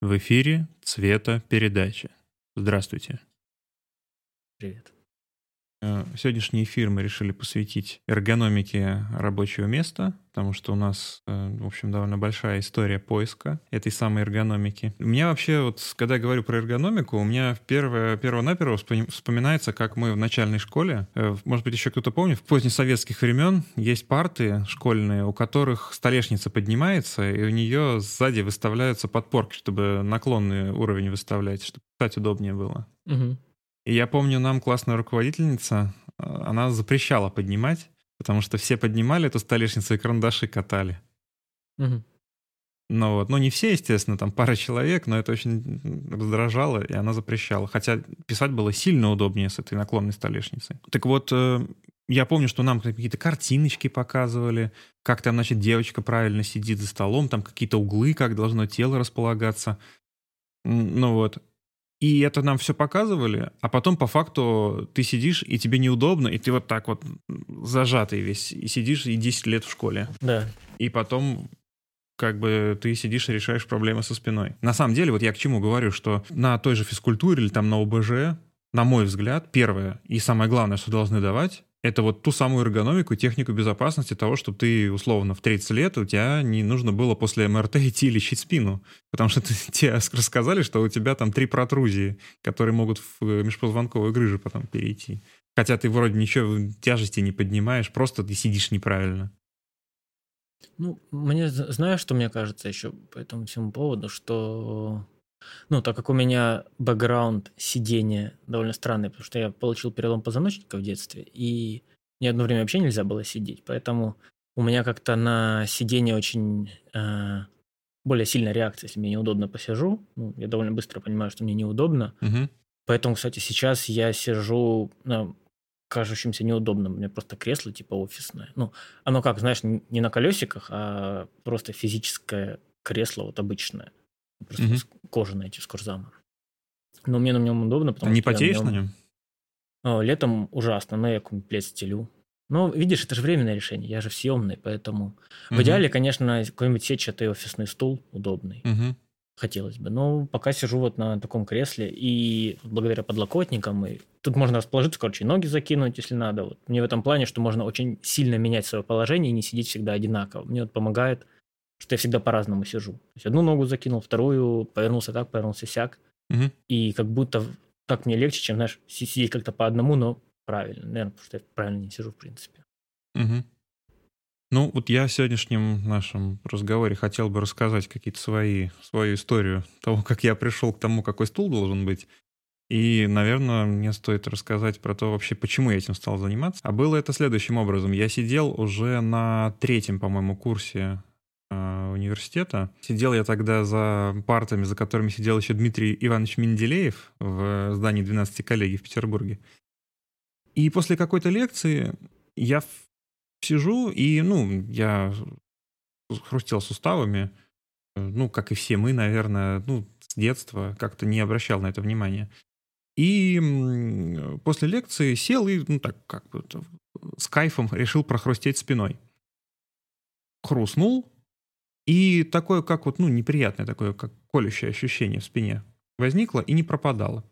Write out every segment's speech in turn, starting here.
В эфире цветопередача. Здравствуйте. Привет. Э, сегодняшний эфир мы решили посвятить эргономике рабочего места, потому что у нас, э, в общем, довольно большая история поиска этой самой эргономики. У меня вообще, вот, когда я говорю про эргономику, у меня первое, перво-наперво вспоминается, как мы в начальной школе, э, может быть, еще кто-то помнит, в позднесоветских времен есть парты школьные, у которых столешница поднимается, и у нее сзади выставляются подпорки, чтобы наклонный уровень выставлять, чтобы писать удобнее было. Угу. И я помню, нам классная руководительница, э, она запрещала поднимать, потому что все поднимали эту столешницу и карандаши катали. Угу. Ну вот, ну не все, естественно, там пара человек, но это очень раздражало, и она запрещала. Хотя писать было сильно удобнее с этой наклонной столешницей. Так вот, э, я помню, что нам какие-то картиночки показывали, как там, значит, девочка правильно сидит за столом, там какие-то углы, как должно тело располагаться. Ну вот. И это нам все показывали, а потом по факту ты сидишь, и тебе неудобно, и ты вот так вот зажатый весь, и сидишь и 10 лет в школе. Да. И потом как бы ты сидишь и решаешь проблемы со спиной. На самом деле, вот я к чему говорю, что на той же физкультуре или там на ОБЖ, на мой взгляд, первое и самое главное, что должны давать, это вот ту самую эргономику, технику безопасности того, чтобы ты, условно, в 30 лет у тебя не нужно было после МРТ идти лечить спину. Потому что тебе рассказали, что у тебя там три протрузии, которые могут в э, межпозвонковую грыжу потом перейти. Хотя ты вроде ничего тяжести не поднимаешь, просто ты сидишь неправильно. Ну, мне, знаешь, что мне кажется еще по этому всему поводу, что ну, так как у меня бэкграунд сидения довольно странный, потому что я получил перелом позвоночника в детстве, и мне одно время вообще нельзя было сидеть, поэтому у меня как-то на сидение очень э, более сильная реакция, если мне неудобно посижу. Ну, я довольно быстро понимаю, что мне неудобно. Угу. Поэтому, кстати, сейчас я сижу на кажущимся неудобным. У меня просто кресло типа офисное. Ну, оно как, знаешь, не на колесиках, а просто физическое кресло вот обычное. Просто угу. кожаное эти с кожзама. Но мне на нем удобно, потому не что... Не потеешь на нем? О, летом ужасно, но я плед стелю. Ну, видишь, это же временное решение, я же съемный, поэтому... Угу. В идеале, конечно, какой-нибудь сетчатый офисный стул удобный. Угу. Хотелось бы. Но пока сижу вот на таком кресле, и благодаря подлокотникам, и тут можно расположиться, короче, ноги закинуть, если надо. Вот. Мне в этом плане, что можно очень сильно менять свое положение и не сидеть всегда одинаково. Мне вот помогает что я всегда по-разному сижу. То есть одну ногу закинул, вторую, повернулся так, повернулся сяк. Угу. И как будто так мне легче, чем, знаешь, сидеть как-то по одному, но правильно. Наверное, потому что я правильно не сижу, в принципе. Угу. Ну, вот я в сегодняшнем нашем разговоре хотел бы рассказать какие-то свои, свою историю того, как я пришел к тому, какой стул должен быть. И, наверное, мне стоит рассказать про то вообще, почему я этим стал заниматься. А было это следующим образом. Я сидел уже на третьем, по-моему, курсе университета. Сидел я тогда за партами, за которыми сидел еще Дмитрий Иванович Менделеев в здании 12 коллегий в Петербурге. И после какой-то лекции я сижу, и, ну, я хрустел суставами, ну, как и все мы, наверное, ну, с детства как-то не обращал на это внимания. И после лекции сел и, ну, так, как бы с кайфом решил прохрустеть спиной. Хрустнул, и такое, как вот, ну, неприятное такое, как колющее ощущение в спине возникло и не пропадало.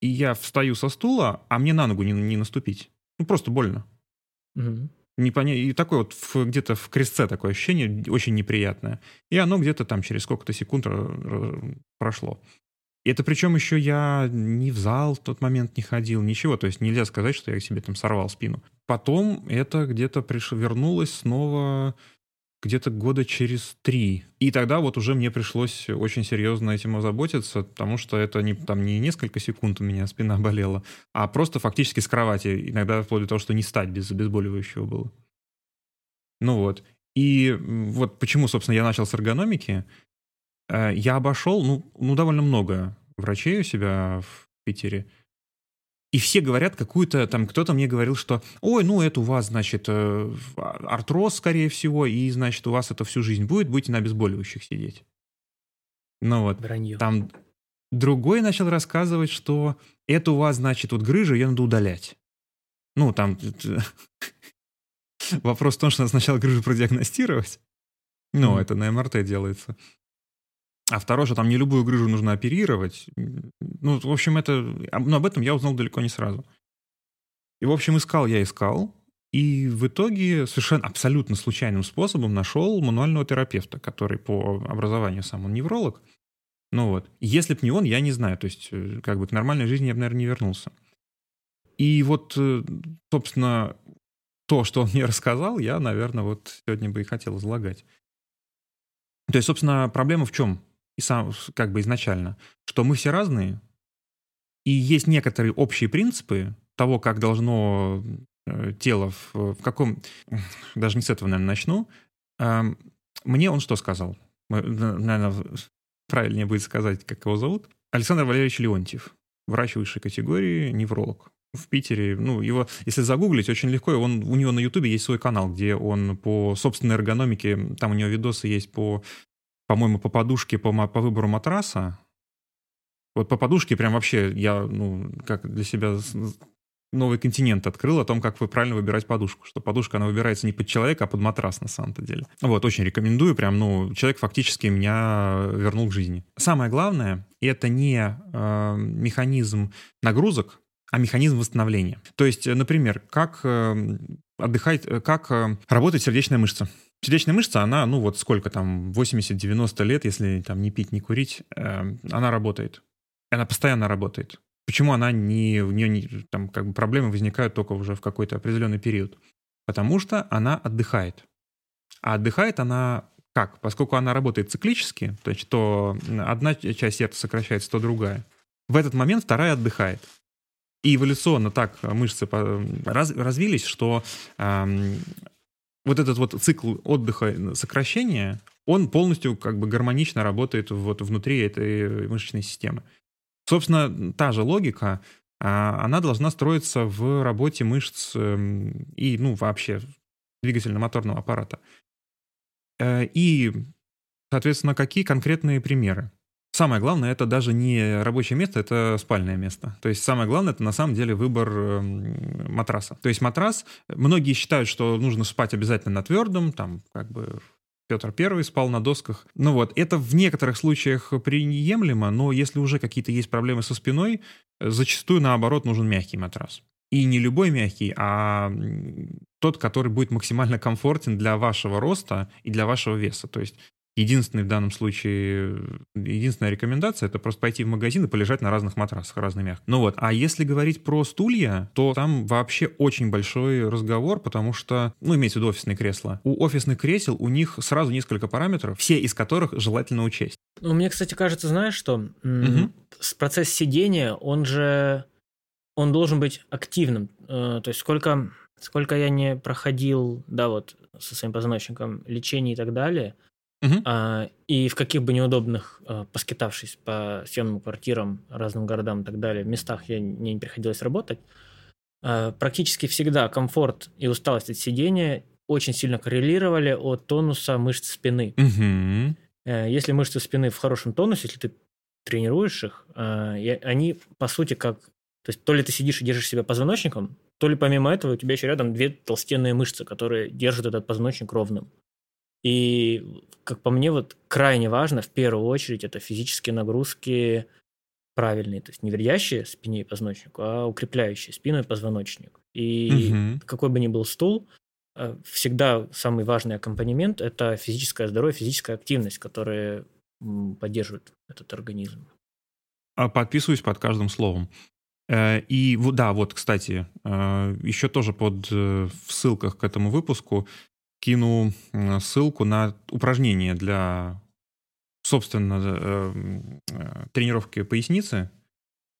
И я встаю со стула, а мне на ногу не, не наступить. Ну, просто больно. Угу. Непоня... И такое вот где-то в крестце такое ощущение очень неприятное. И оно где-то там через сколько-то секунд прошло. И это причем еще я не в зал в тот момент не ходил, ничего. То есть нельзя сказать, что я себе там сорвал спину. Потом это где-то приш... вернулось снова где-то года через три. И тогда вот уже мне пришлось очень серьезно этим озаботиться, потому что это не, там не несколько секунд у меня спина болела, а просто фактически с кровати, иногда вплоть до того, что не стать без обезболивающего было. Ну вот. И вот почему, собственно, я начал с эргономики. Э, я обошел, ну, ну довольно много врачей у себя в Питере. И все говорят какую-то, там кто-то мне говорил, что, ой, ну это у вас, значит, э, артроз, скорее всего, и, значит, у вас это всю жизнь будет, будете на обезболивающих сидеть. Ну вот, Вранье. там другой начал рассказывать, что это у вас, значит, вот грыжа, ее надо удалять. Ну, там вопрос в том, что надо сначала грыжу продиагностировать. Ну, это на МРТ делается. А второй, что там не любую грыжу нужно оперировать. Ну, в общем, это... Но об этом я узнал далеко не сразу. И, в общем, искал я искал, и в итоге совершенно абсолютно случайным способом нашел мануального терапевта, который по образованию сам он невролог. Ну вот. Если бы не он, я не знаю. То есть, э, как бы к нормальной жизни я бы, наверное, не вернулся. И вот, э, собственно, то, что он мне рассказал, я, наверное, вот сегодня бы и хотел излагать. То есть, собственно, проблема в чем? И сам, как бы изначально, что мы все разные, и есть некоторые общие принципы того, как должно э, тело в, в каком... Даже не с этого, наверное, начну. Эм, мне он что сказал? Наверное, правильнее будет сказать, как его зовут. Александр Валерьевич Леонтьев, врач высшей категории, невролог в Питере, ну, его, если загуглить, очень легко, он, у него на Ютубе есть свой канал, где он по собственной эргономике, там у него видосы есть по, по-моему, по подушке, по, по выбору матраса. Вот по подушке прям вообще я, ну, как для себя новый континент открыл о том, как вы правильно выбирать подушку. Что подушка, она выбирается не под человека, а под матрас на самом-то деле. Вот, очень рекомендую. Прям, ну, человек фактически меня вернул к жизни. Самое главное, это не э, механизм нагрузок, а механизм восстановления. То есть, например, как э, отдыхать, э, как э, работает сердечная мышца. Сердечная мышца, она, ну вот сколько там, 80-90 лет, если там не пить, не курить, она работает. Она постоянно работает. Почему она не, у нее не, там как бы проблемы возникают только уже в какой-то определенный период? Потому что она отдыхает. А отдыхает она как? Поскольку она работает циклически, то есть то одна часть сердца сокращается, то другая. В этот момент вторая отдыхает. И эволюционно так мышцы раз, развились, что эм, вот этот вот цикл отдыха, сокращения, он полностью как бы гармонично работает вот внутри этой мышечной системы. Собственно, та же логика, а, она должна строиться в работе мышц эм, и, ну, вообще двигательно-моторного аппарата. Э, и, соответственно, какие конкретные примеры? Самое главное, это даже не рабочее место, это спальное место. То есть самое главное, это на самом деле выбор эм, матраса. То есть матрас, многие считают, что нужно спать обязательно на твердом, там как бы Петр Первый спал на досках. Ну вот, это в некоторых случаях приемлемо, но если уже какие-то есть проблемы со спиной, зачастую, наоборот, нужен мягкий матрас. И не любой мягкий, а тот, который будет максимально комфортен для вашего роста и для вашего веса. То есть Единственный в данном случае, единственная рекомендация, это просто пойти в магазин и полежать на разных матрасах, разных Ну вот, а если говорить про стулья, то там вообще очень большой разговор, потому что, ну, имеется в виду офисные кресла. У офисных кресел у них сразу несколько параметров, все из которых желательно учесть. Ну, мне, кстати, кажется, знаешь что? Угу. Процесс сидения, он же, он должен быть активным. Э, то есть сколько, сколько я не проходил, да, вот со своим позвоночником лечение и так далее – Угу. А, и в каких бы неудобных, а, поскитавшись по съемным квартирам, разным городам и так далее, местах я, мне не приходилось работать, а, практически всегда комфорт и усталость от сидения очень сильно коррелировали от тонуса мышц спины. Угу. Если мышцы спины в хорошем тонусе, если ты тренируешь их, а, они, по сути, как... То есть то ли ты сидишь и держишь себя позвоночником, то ли помимо этого у тебя еще рядом две толстенные мышцы, которые держат этот позвоночник ровным. И, как по мне, вот крайне важно в первую очередь это физические нагрузки правильные, то есть не вредящие спине и позвоночнику, а укрепляющие спину и позвоночник. И угу. какой бы ни был стул, э, всегда самый важный аккомпанемент – это физическое здоровье, физическая активность, которая поддерживает этот организм. А подписываюсь под каждым словом. Э, и да, вот, кстати, э, еще тоже под в ссылках к этому выпуску кину ссылку на упражнение для, собственно, э, э, тренировки поясницы.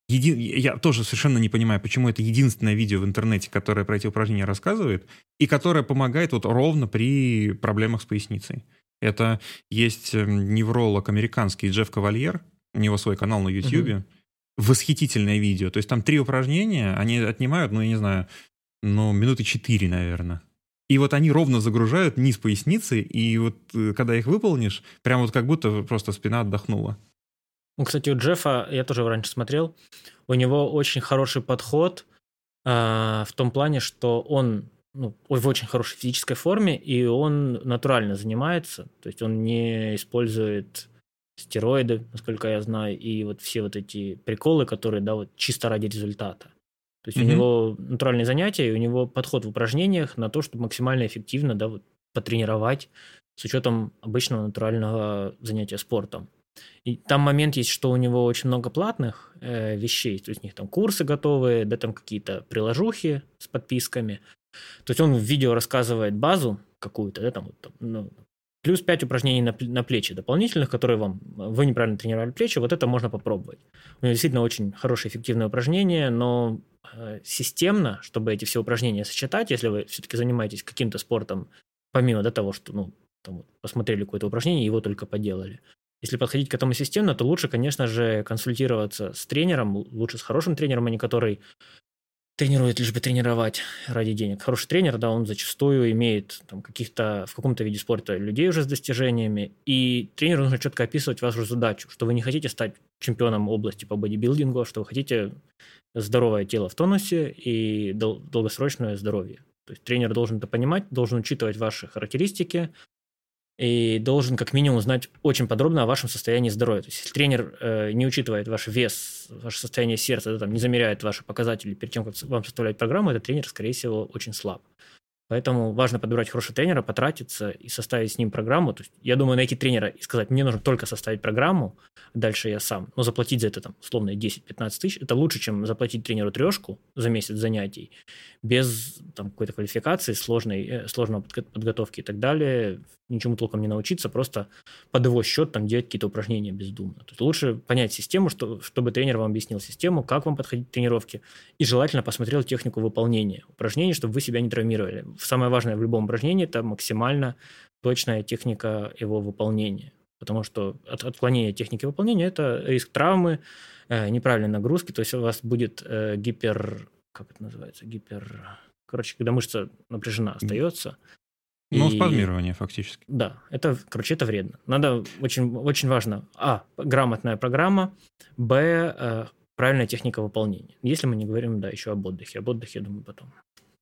Еди... Я тоже совершенно не понимаю, почему это единственное видео в интернете, которое про эти упражнения рассказывает, и которое помогает вот ровно при проблемах с поясницей. Это есть эм, невролог американский Джефф Кавальер, у него свой канал на YouTube. Угу. Восхитительное видео. То есть там три упражнения, они отнимают, ну, я не знаю, ну, минуты четыре, наверное. И вот они ровно загружают низ поясницы, и вот э, когда их выполнишь, прям вот как будто просто спина отдохнула. Ну, кстати, у Джеффа, я тоже раньше смотрел, у него очень хороший подход э, в том плане, что он ну, в очень хорошей физической форме, и он натурально занимается, то есть он не использует стероиды, насколько я знаю, и вот все вот эти приколы, которые, да, вот чисто ради результата. То есть mm-hmm. у него натуральные занятия, и у него подход в упражнениях на то, чтобы максимально эффективно, да, вот потренировать с учетом обычного натурального занятия спортом. И там момент есть, что у него очень много платных э, вещей, то есть у них там курсы готовые, да, там какие-то приложухи с подписками. То есть он в видео рассказывает базу какую-то, да, там, вот, там ну, плюс 5 упражнений на, на плечи дополнительных, которые вам, вы неправильно тренировали плечи, вот это можно попробовать. У него действительно очень хорошее, эффективное упражнение, но э, системно, чтобы эти все упражнения сочетать, если вы все-таки занимаетесь каким-то спортом, помимо да, того, что ну, там, посмотрели какое-то упражнение, его только поделали. Если подходить к этому системно, то лучше, конечно же, консультироваться с тренером, лучше с хорошим тренером, а не который тренирует лишь бы тренировать ради денег. Хороший тренер, да, он зачастую имеет там, каких-то в каком-то виде спорта людей уже с достижениями, и тренеру нужно четко описывать вашу задачу, что вы не хотите стать чемпионом области по бодибилдингу, а что вы хотите здоровое тело в тонусе и дол- долгосрочное здоровье. То есть тренер должен это понимать, должен учитывать ваши характеристики, и должен как минимум знать очень подробно о вашем состоянии здоровья. То есть, если тренер э, не учитывает ваш вес, ваше состояние сердца, да, там, не замеряет ваши показатели перед тем, как вам составлять программу, этот тренер, скорее всего, очень слаб. Поэтому важно подобрать хорошего тренера, потратиться и составить с ним программу. То есть, я думаю, найти тренера и сказать, мне нужно только составить программу, дальше я сам. Но заплатить за это, там, условно, 10-15 тысяч, это лучше, чем заплатить тренеру трешку за месяц занятий без там, какой-то квалификации, сложной, э, сложной подготовки и так далее. Ничему толком не научиться, просто под его счет там делать какие-то упражнения бездумно. То есть лучше понять систему, что, чтобы тренер вам объяснил систему, как вам подходить к тренировке, и желательно посмотрел технику выполнения упражнений, чтобы вы себя не травмировали самое важное в любом упражнении – это максимально точная техника его выполнения. Потому что от отклонения техники выполнения – это риск травмы, э, неправильной нагрузки, то есть у вас будет э, гипер… Как это называется? Гипер… Короче, когда мышца напряжена остается. Ну, и... спазмирование фактически. Да, это, короче, это вредно. Надо, очень, очень важно, а, грамотная программа, б, э, правильная техника выполнения. Если мы не говорим, да, еще об отдыхе. Об отдыхе, я думаю, потом.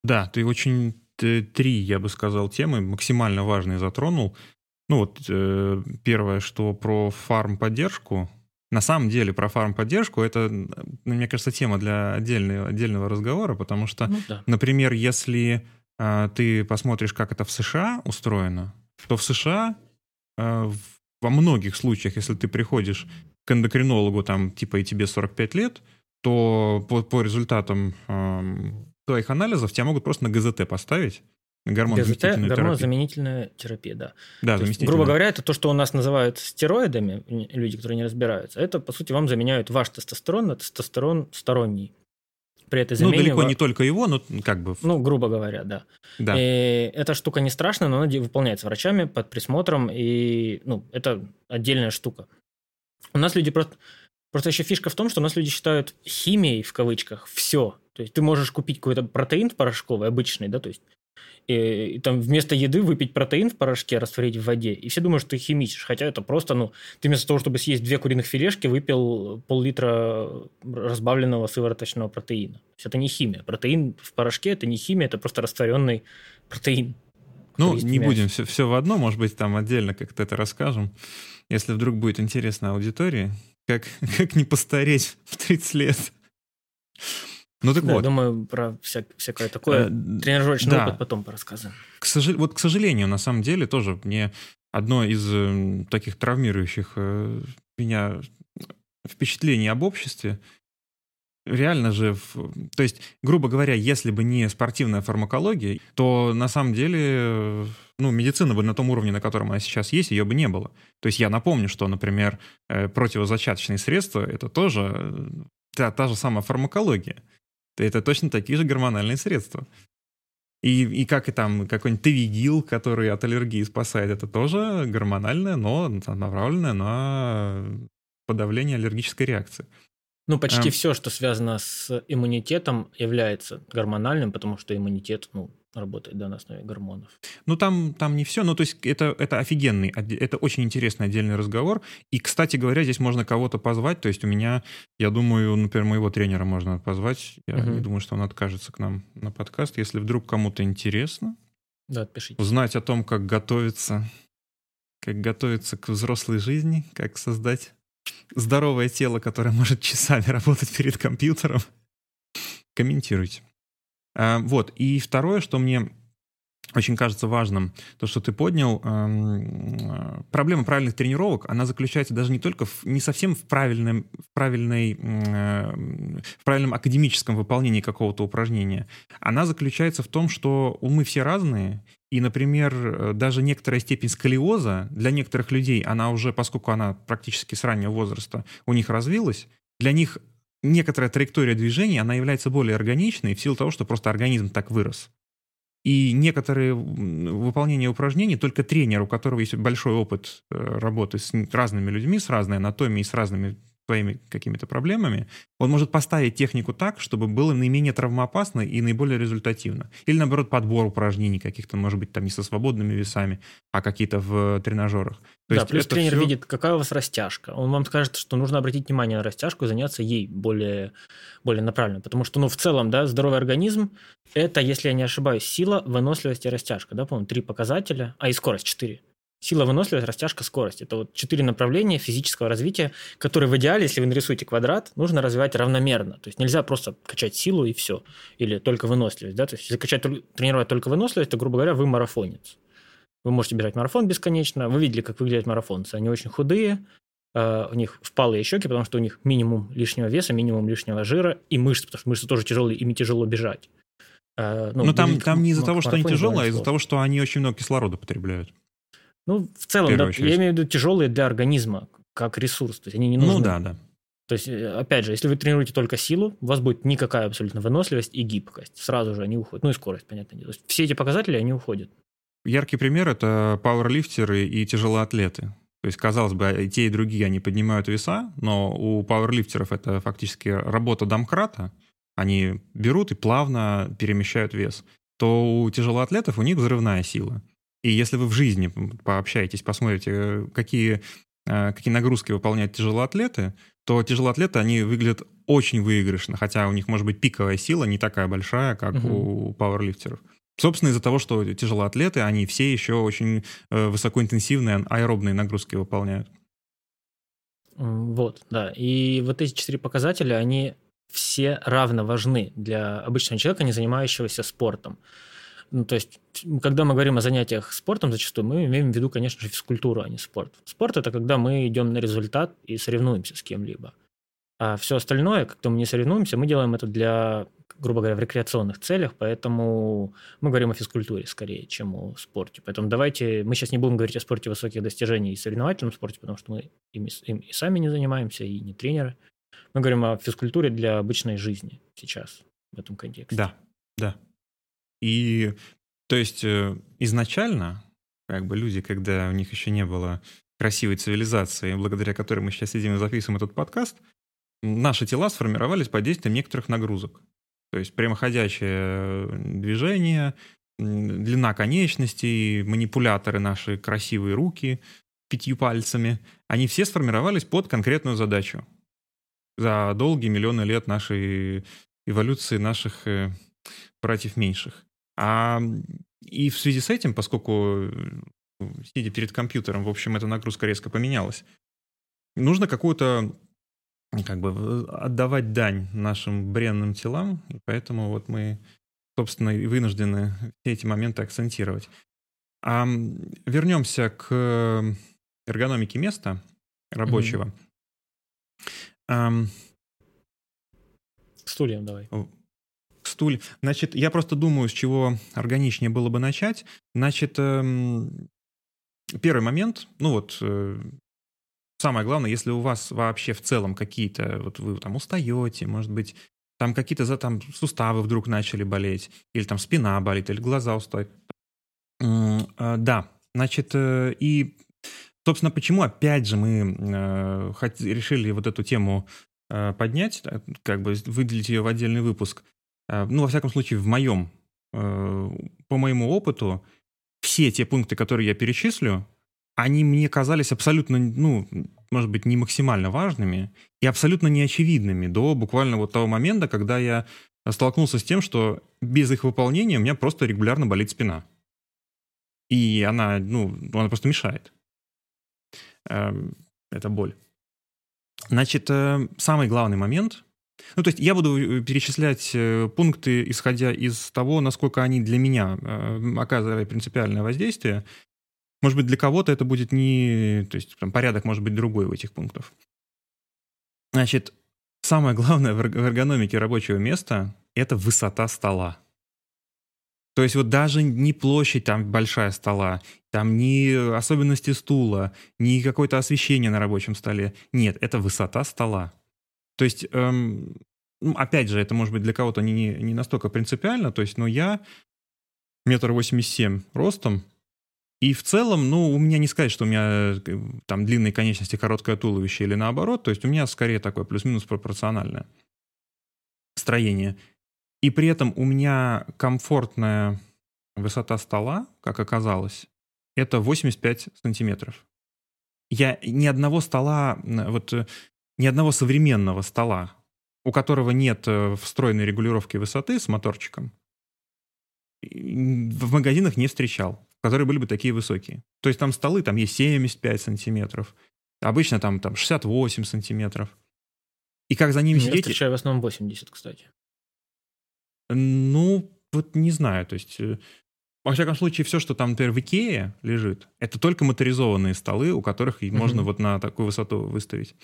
Да, ты очень три, я бы сказал, темы максимально важные затронул. Ну вот э, первое, что про фарм-поддержку. На самом деле про фарм-поддержку это, мне кажется, тема для отдельного, отдельного разговора, потому что, ну, да. например, если э, ты посмотришь, как это в США устроено, то в США э, во многих случаях, если ты приходишь к эндокринологу, там, типа, и тебе 45 лет, то по, по результатам э, твоих анализов тебя могут просто на ГЗТ поставить. Гормон-заменительная терапия. Гормон-заменительная терапия, да. Да, то есть, грубо говоря, это то, что у нас называют стероидами, люди, которые не разбираются. Это, по сути, вам заменяют ваш тестостерон на тестостерон сторонний. При этой замене... Ну, далеко не только его, но как бы... Ну, грубо говоря, да. да. И эта штука не страшная, но она выполняется врачами под присмотром, и ну, это отдельная штука. У нас люди просто... Просто еще фишка в том, что у нас люди считают химией, в кавычках, все. То есть ты можешь купить какой-то протеин порошковый, обычный, да, то есть и, и там вместо еды выпить протеин в порошке, растворить в воде, и все думают, что ты химичишь, хотя это просто, ну, ты вместо того, чтобы съесть две куриных филешки, выпил пол-литра разбавленного сывороточного протеина. То есть это не химия. Протеин в порошке – это не химия, это просто растворенный протеин. Ну, не мясо. будем все, все в одно, может быть, там отдельно как-то это расскажем, если вдруг будет интересно аудитории, как, как не постареть в 30 лет. Ну так да, вот. думаю, про вся, всякое такое э, тренировочный да. опыт потом порассказываем. К сожалению, вот, к сожалению, на самом деле тоже мне одно из э, таких травмирующих э, меня впечатлений об обществе, реально же, то есть, грубо говоря, если бы не спортивная фармакология, то на самом деле, ну, медицина бы на том уровне, на котором она сейчас есть, ее бы не было. То есть я напомню, что, например, противозачаточные средства — это тоже та, та же самая фармакология это точно такие же гормональные средства. И, и как и там какой-нибудь тавигил, который от аллергии спасает, это тоже гормональное, но направленное на подавление аллергической реакции. Ну, почти а, все, что связано с иммунитетом, является гормональным, потому что иммунитет, ну, работает да, на основе гормонов. Ну, там, там не все. Ну, то есть это, это офигенный, это очень интересный отдельный разговор. И, кстати говоря, здесь можно кого-то позвать. То есть у меня, я думаю, например, моего тренера можно позвать. Я угу. не думаю, что он откажется к нам на подкаст. Если вдруг кому-то интересно да, отпишите. узнать о том, как готовиться как готовиться к взрослой жизни, как создать здоровое тело, которое может часами работать перед компьютером. Комментируйте. А, вот. И второе, что мне очень кажется важным, то, что ты поднял, эм, проблема правильных тренировок, она заключается даже не только в, не совсем в правильном, в, правильной, э, в правильном академическом выполнении какого-то упражнения. Она заключается в том, что умы все разные, и, например, даже некоторая степень сколиоза для некоторых людей, она уже, поскольку она практически с раннего возраста у них развилась, для них некоторая траектория движения, она является более органичной в силу того, что просто организм так вырос. И некоторые выполнения упражнений только тренер, у которого есть большой опыт э, работы с разными людьми, с разной анатомией, с разными своими какими-то проблемами, он может поставить технику так, чтобы было наименее травмоопасно и наиболее результативно. Или, наоборот, подбор упражнений каких-то, может быть, там не со свободными весами, а какие-то в тренажерах. То да, есть плюс тренер все... видит, какая у вас растяжка. Он вам скажет, что нужно обратить внимание на растяжку и заняться ей более, более направленно. Потому что, ну, в целом, да, здоровый организм – это, если я не ошибаюсь, сила, выносливость и растяжка. Да, по-моему, три показателя, а и скорость – четыре. Сила, выносливость, растяжка, скорость. Это вот четыре направления физического развития, которые в идеале, если вы нарисуете квадрат, нужно развивать равномерно. То есть нельзя просто качать силу и все. Или только выносливость. Да? То есть если качать, тренировать только выносливость, то, грубо говоря, вы марафонец. Вы можете бежать марафон бесконечно. Вы видели, как выглядят марафонцы. Они очень худые, э, у них впалые щеки, потому что у них минимум лишнего веса, минимум лишнего жира и мышцы, потому что мышцы тоже тяжелые, ими тяжело бежать. Э, ну, Но там, там не из-за того, что они тяжелые, а из-за того, что они очень много кислорода потребляют. Ну, в целом, да, я имею в виду тяжелые для организма, как ресурс. То есть они не ну нужны. Ну да, да. То есть, э, опять же, если вы тренируете только силу, у вас будет никакая абсолютно выносливость и гибкость. Сразу же они уходят. Ну и скорость, понятное дело. То есть все эти показатели, они уходят. Яркий пример – это пауэрлифтеры и тяжелоатлеты. То есть, казалось бы, и те, и другие, они поднимают веса, но у пауэрлифтеров это фактически работа домкрата. Они берут и плавно перемещают вес. То у тяжелоатлетов у них взрывная сила – и если вы в жизни пообщаетесь, посмотрите, какие, э, какие нагрузки выполняют тяжелоатлеты, то тяжелоатлеты, они выглядят очень выигрышно, хотя у них может быть пиковая сила не такая большая, как угу. у пауэрлифтеров. Собственно, из-за того, что тяжелоатлеты, они все еще очень э, высокоинтенсивные аэробные нагрузки выполняют. Вот, да. И вот эти четыре показателя, они все равно важны для обычного человека, не занимающегося спортом. Ну, то есть, когда мы говорим о занятиях спортом, зачастую мы имеем в виду, конечно же, физкультуру, а не спорт. Спорт – это когда мы идем на результат и соревнуемся с кем-либо. А все остальное, когда мы не соревнуемся, мы делаем это для, грубо говоря, в рекреационных целях, поэтому мы говорим о физкультуре скорее, чем о спорте. Поэтому давайте, мы сейчас не будем говорить о спорте высоких достижений и соревновательном спорте, потому что мы им, им и сами не занимаемся, и не тренеры. Мы говорим о физкультуре для обычной жизни сейчас в этом контексте. Да, да. И то есть э, изначально, как бы люди, когда у них еще не было красивой цивилизации, благодаря которой мы сейчас сидим и записываем этот подкаст, наши тела сформировались под действием некоторых нагрузок. То есть прямоходящее движение, длина конечностей, манипуляторы наши, красивые руки пятью пальцами, они все сформировались под конкретную задачу. За долгие миллионы лет нашей эволюции наших э, братьев меньших. А, и в связи с этим, поскольку сидя перед компьютером, в общем, эта нагрузка резко поменялась, нужно какую-то как бы отдавать дань нашим бренным телам, и поэтому вот мы, собственно, и вынуждены все эти моменты акцентировать. А вернемся к эргономике места рабочего. Mm-hmm. Стульям давай стуле. Значит, я просто думаю, с чего органичнее было бы начать. Значит, эм, первый момент, ну вот, э, самое главное, если у вас вообще в целом какие-то, вот вы там устаете, может быть, там какие-то за там суставы вдруг начали болеть, или там спина болит, или глаза устают. Э, да, значит, э, и, собственно, почему опять же мы решили вот эту тему поднять, как бы выделить ее в отдельный выпуск. Э, ну, во всяком случае, в моем, э, по моему опыту, все те пункты, которые я перечислю, они мне казались абсолютно, ну, может быть, не максимально важными и абсолютно неочевидными до буквально вот того момента, когда я столкнулся с тем, что без их выполнения у меня просто регулярно болит спина. И она, ну, она просто мешает. Эм, это боль. Значит, э, самый главный момент ну, то есть я буду э, перечислять э, пункты, исходя из того, насколько они для меня э, оказывали принципиальное воздействие. Может быть, для кого-то это будет не... То есть там, порядок может быть другой в этих пунктах. Значит, самое главное в эргономике рабочего места — это высота стола. То есть вот даже не площадь там большая стола, там не особенности стула, не какое-то освещение на рабочем столе. Нет, это высота стола. То есть, эм, ну, опять же, это может быть для кого-то не, не настолько принципиально, то есть, но я метр восемьдесят семь ростом, и в целом, ну, у меня не сказать, что у меня э, там длинные конечности, короткое туловище или наоборот, то есть у меня скорее такое плюс-минус пропорциональное строение. И при этом у меня комфортная высота стола, как оказалось, это 85 сантиметров. Я ни одного стола, вот э, ни одного современного стола, у которого нет э, встроенной регулировки высоты с моторчиком, в магазинах не встречал, которые были бы такие высокие. То есть там столы, там есть 75 сантиметров, обычно там, там 68 сантиметров. И как за ними Я сидеть... встречаю в основном 80, кстати. Ну, вот не знаю, то есть... Э, во всяком случае, все, что там, например, в Икее лежит, это только моторизованные столы, у которых mm-hmm. можно вот на такую высоту выставить.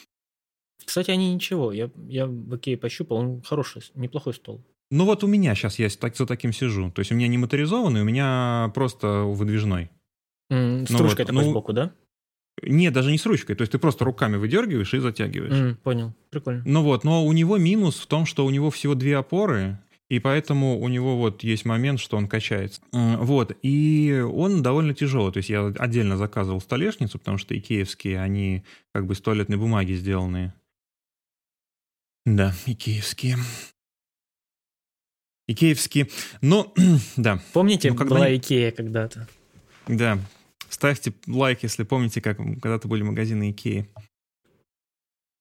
Кстати, они ничего. Я, я в Икее пощупал, он хороший, неплохой стол. Ну вот у меня сейчас я так, за таким сижу. То есть у меня не моторизованный, у меня просто выдвижной. Mm, с ну ручкой вот, такой ну, сбоку, да? Нет, даже не с ручкой. То есть ты просто руками выдергиваешь и затягиваешь. Mm, понял, прикольно. Ну вот, но у него минус в том, что у него всего две опоры, и поэтому у него вот есть момент, что он качается. Вот, и он довольно тяжелый. То есть я отдельно заказывал столешницу, потому что икеевские, они как бы из туалетной бумаги сделанные. Да, икеевские. Икеевские. Но, да. Помните, ну, когда... была Икея когда-то? Да. Ставьте лайк, если помните, как когда-то были магазины Икеи,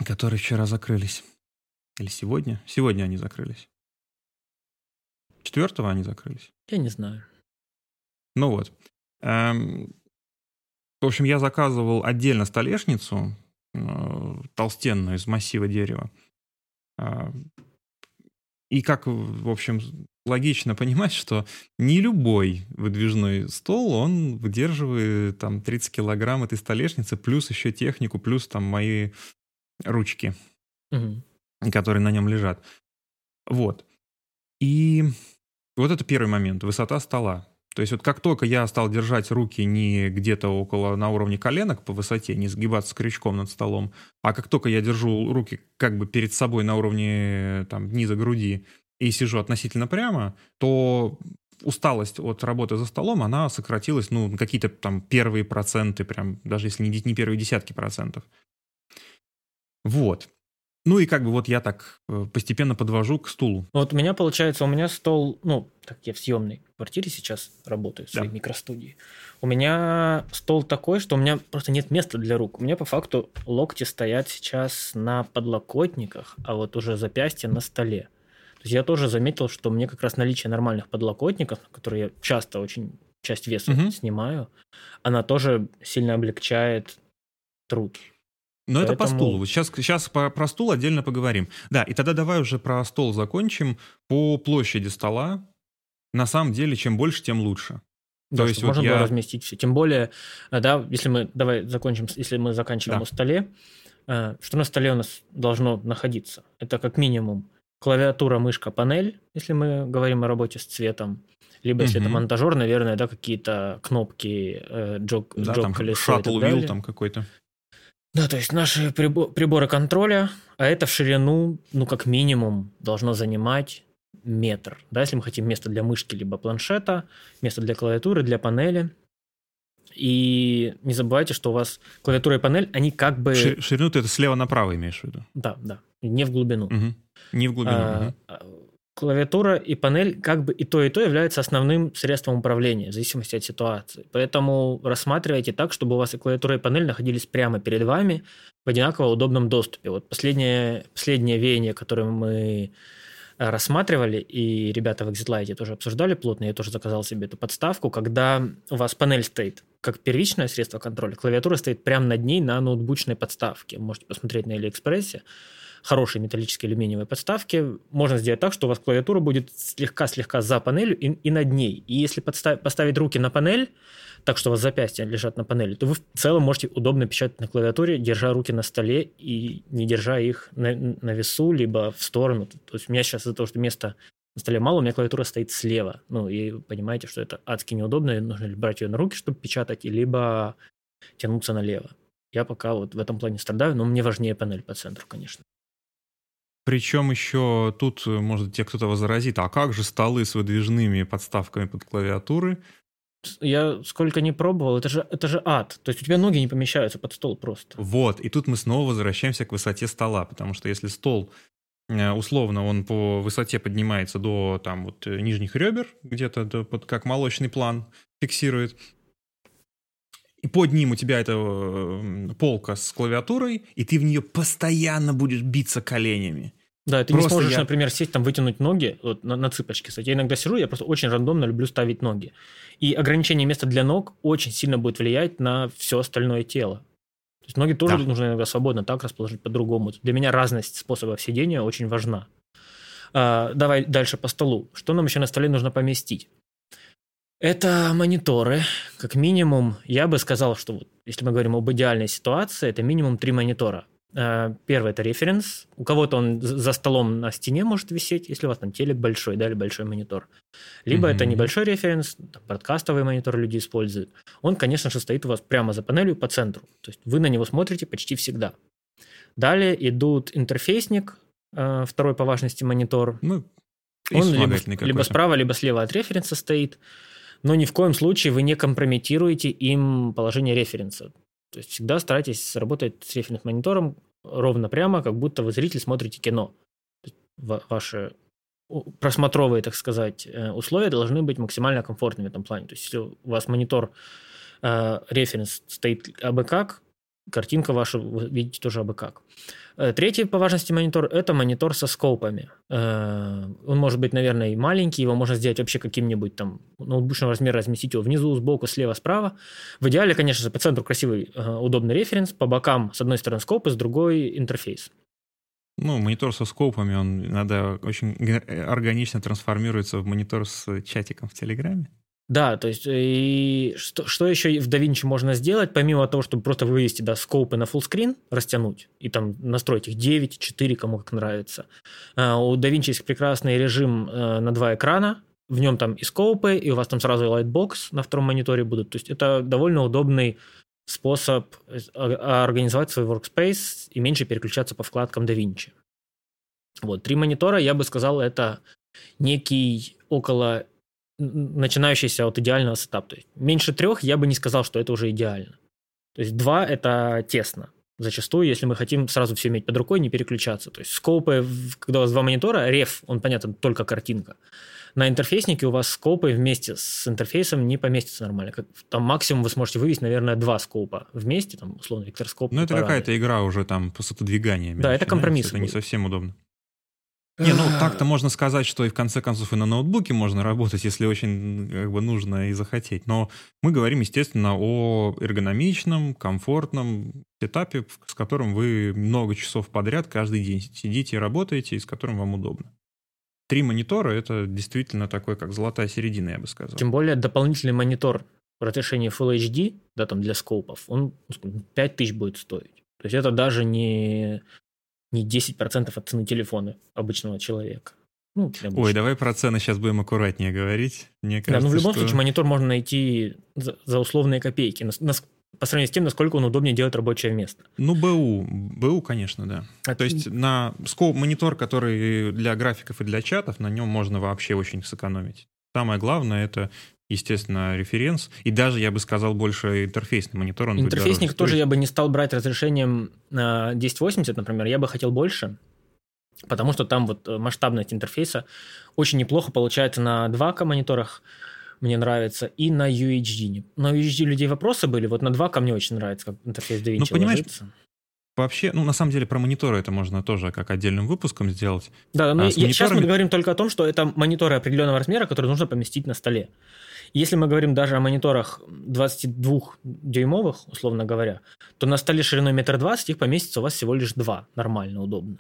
которые вчера закрылись. Или сегодня? Сегодня они закрылись. Четвертого они закрылись? Я не знаю. Ну вот. Эм, в общем, я заказывал отдельно столешницу, э, толстенную из массива дерева. А, и как, в общем, логично понимать, что не любой выдвижной стол, он выдерживает там 30 килограмм этой столешницы, плюс еще технику, плюс там мои ручки, угу. которые на нем лежат. Вот. И вот это первый момент, высота стола. То есть вот как только я стал держать руки не где-то около на уровне коленок по высоте, не сгибаться крючком над столом, а как только я держу руки как бы перед собой на уровне там низа груди и сижу относительно прямо, то усталость от работы за столом, она сократилась, ну, какие-то там первые проценты, прям, даже если не, не первые десятки процентов. Вот. Ну и как бы вот я так э, постепенно подвожу к стулу. Вот у меня получается, у меня стол, ну, так я в съемной квартире сейчас работаю, в своей да. микростудии. У меня стол такой, что у меня просто нет места для рук. У меня по факту локти стоят сейчас на подлокотниках, а вот уже запястье на столе. То есть я тоже заметил, что мне как раз наличие нормальных подлокотников, которые я часто очень часть веса угу. снимаю, она тоже сильно облегчает труд. Но Поэтому... это по стулу. Сейчас, сейчас про, про стул отдельно поговорим. Да, и тогда давай уже про стол закончим. По площади стола, на самом деле, чем больше, тем лучше. Да, То есть можно вот я... было разместить все. Тем более, э, да, если мы, давай закончим, если мы заканчиваем да. у столе, э, что на столе у нас должно находиться? Это как минимум клавиатура, мышка, панель, если мы говорим о работе с цветом. Либо, если угу. это монтажер, наверное, да, какие-то кнопки, э, джок, да, джок там колесо шаттл вил там какой-то. Да, то есть наши приборы контроля, а это в ширину, ну, как минимум, должно занимать метр. Да, если мы хотим место для мышки либо планшета, место для клавиатуры, для панели. И не забывайте, что у вас клавиатура и панель, они как бы... Ширину ты это слева направо имеешь в виду? Да, да. Не в глубину. Угу. Не в глубину. А, угу клавиатура и панель как бы и то, и то являются основным средством управления в зависимости от ситуации. Поэтому рассматривайте так, чтобы у вас и клавиатура, и панель находились прямо перед вами в одинаково удобном доступе. Вот последнее, последнее веяние, которое мы э, рассматривали, и ребята в ExitLight тоже обсуждали плотно, я тоже заказал себе эту подставку, когда у вас панель стоит как первичное средство контроля. Клавиатура стоит прямо над ней на ноутбучной подставке. Можете посмотреть на Алиэкспрессе. Хорошие металлические алюминиевые подставки. Можно сделать так, что у вас клавиатура будет слегка-слегка за панелью и, и над ней. И если подставить, поставить руки на панель, так что у вас запястья лежат на панели, то вы в целом можете удобно печатать на клавиатуре, держа руки на столе и не держа их на, на весу, либо в сторону. То есть у меня сейчас из-за того, что места на столе мало, у меня клавиатура стоит слева. Ну, и вы понимаете, что это адски неудобно, и нужно брать ее на руки, чтобы печатать, либо тянуться налево. Я пока вот в этом плане страдаю, но мне важнее панель по центру, конечно. Причем еще тут, может, тебе кто-то возразит, а как же столы с выдвижными подставками под клавиатуры? Я сколько не пробовал, это же, это же ад. То есть у тебя ноги не помещаются под стол просто. Вот, и тут мы снова возвращаемся к высоте стола, потому что если стол э, условно он по высоте поднимается до там вот э, нижних ребер, где-то до, под, как молочный план фиксирует, и под ним у тебя эта э, полка с клавиатурой, и ты в нее постоянно будешь биться коленями. Да, ты просто не сможешь, я... например, сесть там, вытянуть ноги вот, на, на цыпочки. Кстати, я иногда сижу, я просто очень рандомно люблю ставить ноги. И ограничение места для ног очень сильно будет влиять на все остальное тело. То есть ноги тоже да. нужно иногда свободно так расположить по-другому. Для меня разность способов сидения очень важна. А, давай дальше по столу. Что нам еще на столе нужно поместить? Это мониторы. Как минимум, я бы сказал, что вот, если мы говорим об идеальной ситуации, это минимум три монитора. Э, первый – это референс. У кого-то он за столом на стене может висеть, если у вас там телек большой, да, или большой монитор. Либо mm-hmm. это небольшой референс, там, подкастовый монитор люди используют. Он, конечно же, стоит у вас прямо за панелью по центру. То есть вы на него смотрите почти всегда. Далее идут интерфейсник, э, второй по важности монитор. Ну, он либо, либо справа, либо слева от референса стоит. Но ни в коем случае вы не компрометируете им положение референса. То есть всегда старайтесь работать с референс-монитором ровно прямо, как будто вы зритель смотрите кино. Ваши просмотровые, так сказать, э, условия должны быть максимально комфортными в этом плане. То есть если у вас монитор э, референс стоит абы как, картинка ваша вы видите тоже абы как. Э, третий по важности монитор – это монитор со скопами. Э, он может быть, наверное, и маленький, его можно сделать вообще каким-нибудь там ноутбучного размера, разместить его внизу, сбоку, слева, справа. В идеале, конечно по центру красивый, э, удобный референс, по бокам с одной стороны скопы, с другой интерфейс. Ну, монитор со скопами, он иногда очень органично трансформируется в монитор с чатиком в Телеграме. Да, то есть и что, что еще в DaVinci можно сделать, помимо того, чтобы просто вывести да, скопы на fullscreen, растянуть, и там настроить их 9, 4, кому как нравится. А, у DaVinci есть прекрасный режим э, на два экрана, в нем там и скопы, и у вас там сразу и Lightbox на втором мониторе будут. То есть это довольно удобный способ э, организовать свой workspace и меньше переключаться по вкладкам DaVinci. Вот, три монитора, я бы сказал, это некий около начинающийся от идеального сетапа. То есть меньше трех я бы не сказал, что это уже идеально. То есть два – это тесно. Зачастую, если мы хотим сразу все иметь под рукой, не переключаться. То есть скопы, когда у вас два монитора, реф, он, понятно, только картинка. На интерфейснике у вас скопы вместе с интерфейсом не поместятся нормально. Там максимум вы сможете вывести, наверное, два скопа вместе, там, условно, векторскоп. Ну, это какая-то игра уже там по двигания. Да, это компромисс. Это не совсем удобно. Не, ну так-то можно сказать, что и в конце концов и на ноутбуке можно работать, если очень как бы нужно и захотеть. Но мы говорим, естественно, о эргономичном, комфортном сетапе, с которым вы много часов подряд каждый день сидите и работаете, и с которым вам удобно. Три монитора — это действительно такой, как золотая середина, я бы сказал. Тем более дополнительный монитор в разрешении Full HD, да, там для скопов, он 5000 будет стоить. То есть это даже не не 10% от цены телефона обычного человека. Ну, Ой, давай про цены сейчас будем аккуратнее говорить. Мне кажется, да, ну в любом что... случае монитор можно найти за, за условные копейки. На, на, по сравнению с тем, насколько он удобнее делать рабочее место. Ну, БУ. БУ, конечно, да. А То есть на скоп монитор, который для графиков и для чатов, на нем можно вообще очень сэкономить. Самое главное это естественно, референс. И даже, я бы сказал, больше интерфейсный монитор. Он Интерфейсник тоже я бы не стал брать разрешением 1080, например. Я бы хотел больше, потому что там вот масштабность интерфейса очень неплохо получается на 2К мониторах, мне нравится, и на UHD. На UHD людей вопросы были, вот на 2К мне очень нравится, как интерфейс DaVinci ну, понимаешь, ложится. Вообще, ну, на самом деле, про мониторы это можно тоже как отдельным выпуском сделать. Да, но А я- с сейчас мы мониторами- говорим только о том, что это мониторы определенного размера, которые нужно поместить на столе. Если мы говорим даже о мониторах 22-дюймовых, условно говоря, то на столе шириной метр двадцать их поместится у вас всего лишь два, нормально, удобно.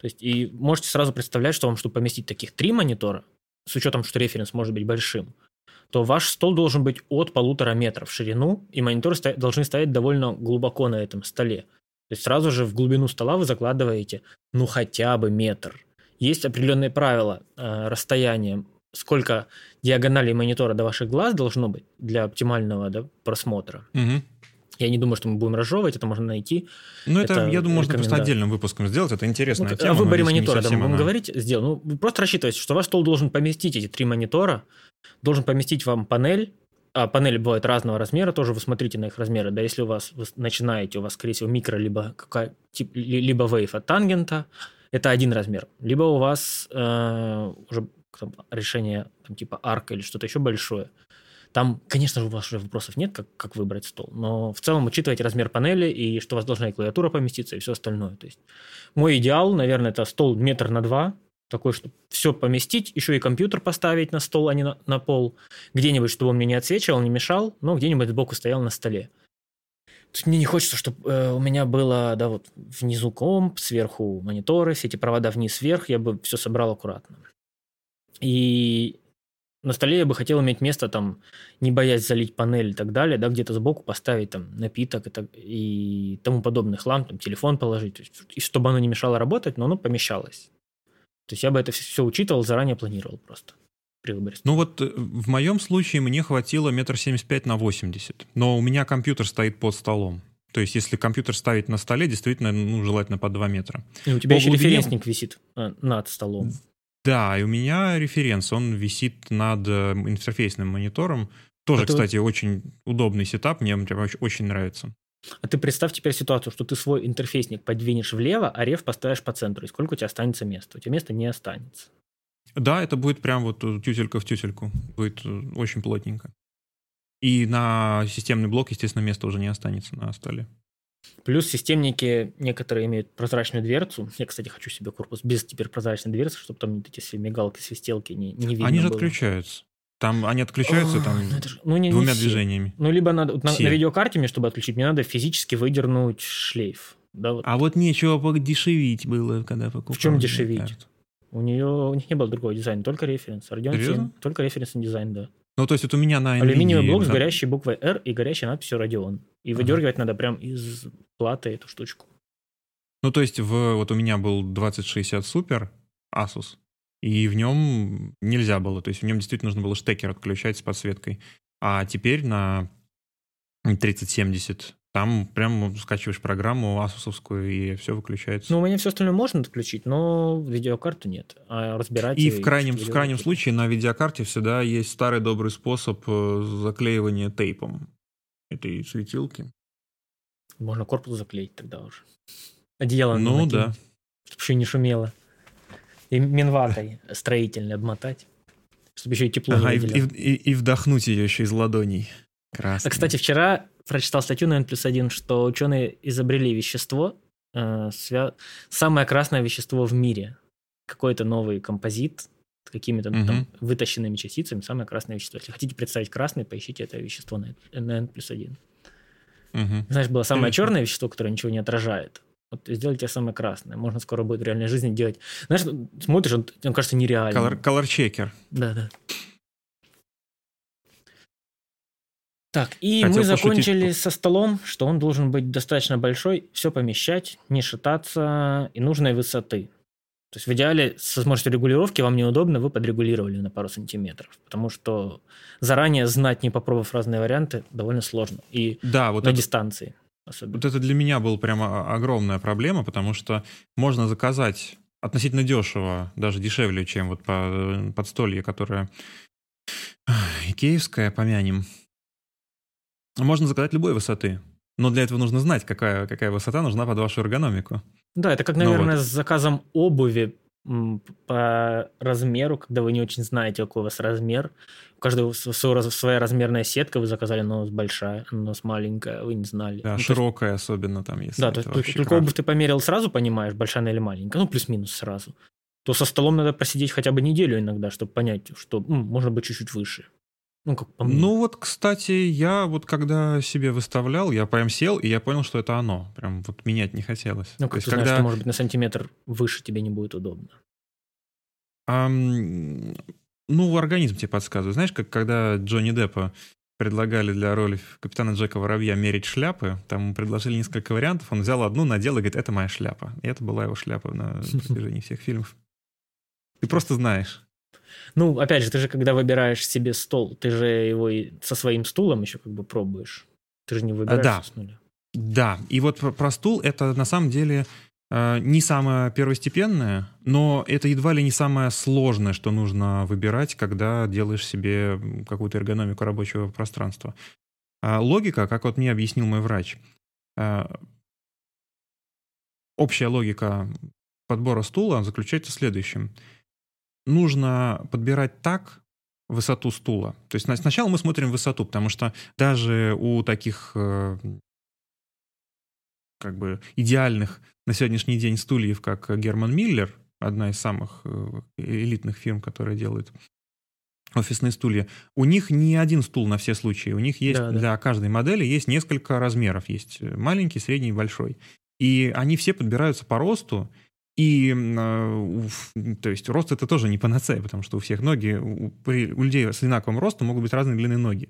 То есть, и можете сразу представлять, что вам, чтобы поместить таких три монитора, с учетом, что референс может быть большим, то ваш стол должен быть от полутора метров в ширину, и мониторы должны стоять довольно глубоко на этом столе. То есть сразу же в глубину стола вы закладываете, ну, хотя бы метр. Есть определенные правила э, расстояния, сколько диагоналей монитора до ваших глаз должно быть для оптимального да, просмотра. Мгм. Я не думаю, что мы будем разжевывать, это можно найти. Ну, это, Это я думаю, можно просто отдельным выпуском сделать. Это интересная Ну, тема. о выборе монитора да, мы будем она. говорить, сделал. Ну, просто рассчитывайте, что ваш стол должен поместить эти три монитора, должен поместить вам панель, а панели бывают разного размера, тоже вы смотрите на их размеры. Да, если у вас вы начинаете, у вас, скорее всего, микро, либо, какая, тип, ли- либо вейв от тангента, это один размер. Либо у вас э, уже там, решение там, типа арка или что-то еще большое. Там, конечно же, у вас уже вопросов нет, как, как выбрать стол, но в целом учитывайте размер панели и что у вас должна и клавиатура поместиться, и все остальное. То есть мой идеал, наверное, это стол метр на два, такой, чтобы все поместить, еще и компьютер поставить на стол, а не на, на пол. Где-нибудь, чтобы он мне не отсвечивал, не мешал, но где-нибудь сбоку стоял на столе. То мне не хочется, чтобы у меня было, да, вот внизу комп, сверху мониторы, все эти провода вниз-вверх, я бы все собрал аккуратно. И на столе я бы хотел иметь место, там, не боясь залить панель и так далее, да, где-то сбоку поставить там напиток и, так, и тому подобный хлам, там, телефон положить, и чтобы оно не мешало работать, но оно помещалось. То есть я бы это все учитывал, заранее планировал просто при выборе. Ну вот э, в моем случае мне хватило метр семьдесят пять на 80. Но у меня компьютер стоит под столом. То есть если компьютер ставить на столе, действительно, ну, желательно под 2 метра. И у тебя по еще глубине- референсник висит э, над столом. Да, и у меня референс, он висит над э, интерфейсным монитором. Тоже, Это кстати, очень удобный сетап, мне прям очень нравится. А ты представь теперь ситуацию, что ты свой интерфейсник подвинешь влево, а реф поставишь по центру. И сколько у тебя останется места? У тебя места не останется. Да, это будет прям вот э, тютелька в тютельку. Будет э, очень плотненько. И на системный блок, естественно, места уже не останется на столе. Плюс системники некоторые имеют прозрачную дверцу. Я, кстати, хочу себе корпус без теперь прозрачной дверцы, чтобы там вот эти все мигалки, свистелки не, не видно Они же было. отключаются. Там они отключаются там ну ну, не- не двумя все. движениями. Ну, либо надо вот на, на видеокарте мне, чтобы отключить, мне надо физически выдернуть шлейф. Да, вот. А вот нечего подешевить было, когда покупал. В чем дешевить? кажется. У нее у них не было другого дизайна, только референс. Radeon Серьезно? 7, только референсный дизайн, да. Ну, то есть вот у меня на Алюминиевый NVIDIA блок с за- горящей буквой R и горящей надписью Radeon. И Ага. выдергивать надо прям из платы эту штучку. Ну, то есть в, вот у меня был 2060 Super Asus, и в нем нельзя было. То есть в нем действительно нужно было штекер отключать с подсветкой. А теперь на 3070 там прям скачиваешь программу асусовскую, и все выключается. Ну, у меня все остальное можно отключить, но видеокарту нет. А разбирать... И в крайнем, в крайнем случае на видеокарте всегда есть старый добрый способ э, заклеивания тейпом этой светилки. Можно корпус заклеить тогда уже. Одеяло Ну накинуть, да. Чтобы еще не шумело. И минватой строительной обмотать. Чтобы еще и тепло Ага, не и, выделяло. и- и- и вдохнуть ее еще из ладоней. Красный. А, кстати, вчера прочитал статью на N плюс один, что ученые изобрели вещество, э, свя- самое красное вещество в мире. Какой-то новый композит с какими-то ну, там вытащенными частицами, самое красное вещество. Если хотите представить красный, поищите это вещество на на N плюс один. Мгм. Знаешь, было самое черное вещество, которое ничего не отражает. Вот сделайте самое красное. Можно скоро будет в реальной жизни делать. Знаешь, смотришь, он, он кажется нереальным. Color, color checker. Да, да. Так, и Хотел мы пошутить закончили по- со столом, что он должен быть достаточно большой, все помещать, не шататься и нужной высоты. То есть в идеале с возможностью регулировки вам неудобно, вы подрегулировали на пару сантиметров. Потому что заранее знать, не попробовав разные варианты, довольно сложно. И Да, вот на это, дистанции особенно. вот это для меня была прямо огромная проблема, потому что можно заказать относительно дешево, даже дешевле, чем вот по, подстолье, которое икеевское, помянем. Можно заказать любой высоты. Но для этого нужно знать, какая, какая высота нужна под вашу эргономику. Да, это как, Ну наверное, с заказом обуви по размеру, когда вы не очень знаете, какой у вас размер. У каждого своя размерная сетка, вы заказали, но у нас большая, у нас маленькая, вы не знали. Да, ну, широкая есть, особенно там, если Да, то есть только, только обувь ты померил сразу, понимаешь, большая она или маленькая, ну, плюс-минус сразу. То со столом надо просидеть хотя бы неделю иногда, чтобы понять, что м, можно быть чуть-чуть выше. Ну, как по мне. Ну, вот, кстати, я вот когда себе выставлял, я прям сел, и я понял, что это оно. Прям вот менять не хотелось. Ну, как То ты знаешь, когда... что, может быть, на сантиметр выше тебе не будет удобно? А, ну, организм тебе подсказывает. Знаешь, как когда Джонни Деппа предлагали для роли капитана Джека Воробья мерить шляпы, там ему предложили несколько вариантов, он взял одну, надел и говорит, это моя шляпа. И это была его шляпа на протяжении всех фильмов. Ты просто знаешь. Ну, опять же, ты же когда выбираешь себе стол, ты же его и со своим стулом еще как бы пробуешь. Ты же не выбираешь да. с нуля. Да, и вот про стул это на самом деле э, не самое первостепенное, но это едва ли не самое сложное, что нужно выбирать, когда делаешь себе какую-то эргономику рабочего пространства. А логика, как вот мне объяснил мой врач, э, общая логика подбора стула заключается в следующем – нужно подбирать так высоту стула. То есть сначала мы смотрим высоту, потому что даже у таких э, как бы идеальных на сегодняшний день стульев, как Герман Миллер, одна из самых э, элитных фирм, которая делает офисные стулья, у них не один стул на все случаи. У них есть да, да. для каждой модели есть несколько размеров. Есть маленький, средний большой. И они все подбираются по росту, и, э, то есть, рост это тоже не панацея, потому что у всех ноги, у, у людей с одинаковым ростом могут быть разные длины ноги.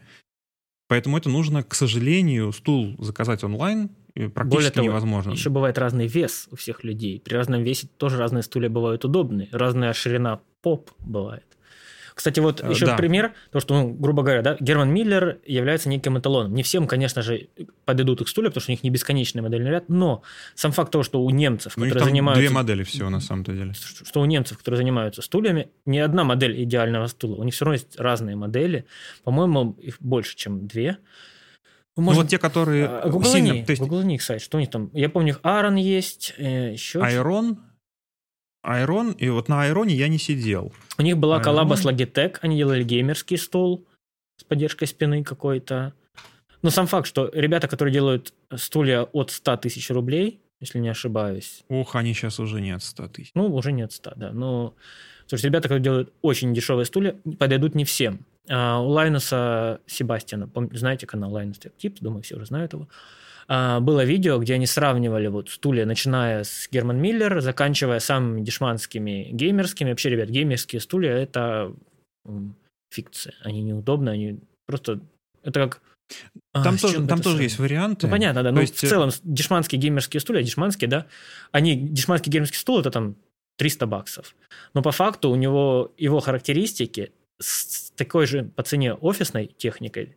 Поэтому это нужно, к сожалению, стул заказать онлайн практически Более того, невозможно. Еще бывает разный вес у всех людей. При разном весе тоже разные стулья бывают удобные. Разная ширина поп бывает. Кстати, вот э, еще да. пример, то, что, ну, грубо говоря, да, Герман Миллер является неким эталоном. Не всем, конечно же, подойдут их стулья, потому что у них не бесконечный модельный ряд, но сам факт того, что у немцев, ну, которые занимаются... две модели всего на самом-то деле. Что у немцев, которые занимаются стульями, не одна модель идеального стула, у них все равно есть разные модели. По-моему, их больше, чем две. Может, ну вот те, которые а, Google сильно... то есть... Google них сайт, что у них там? Я помню, их Aaron есть, э, еще... Айрон, Айрон, и вот на Айроне я не сидел. У них была Iron... коллаба с Logitech, они делали геймерский стул с поддержкой спины какой-то. Но сам факт, что ребята, которые делают стулья от 100 тысяч рублей, если не ошибаюсь. Ох, они сейчас уже не от 100 тысяч. Ну, уже не от 100, да. Но, слушайте, ребята, которые делают очень дешевые стулья, подойдут не всем. А у Лайнуса Себастьяна, знаете канал Лайнус Tech Tips, думаю, все уже знают его. А, было видео, где они сравнивали вот стулья, начиная с Герман Миллер, заканчивая самыми дешманскими геймерскими. Вообще, ребят, геймерские стулья – это фикция. Они неудобны, они просто... Это как там, а, тоже, там тоже есть варианты. Ну, понятно, да. Но есть... в целом дешманские геймерские стулья, дешманские, да, они, дешманский геймерский стул это там 300 баксов. Но по факту у него его характеристики с такой же по цене офисной техникой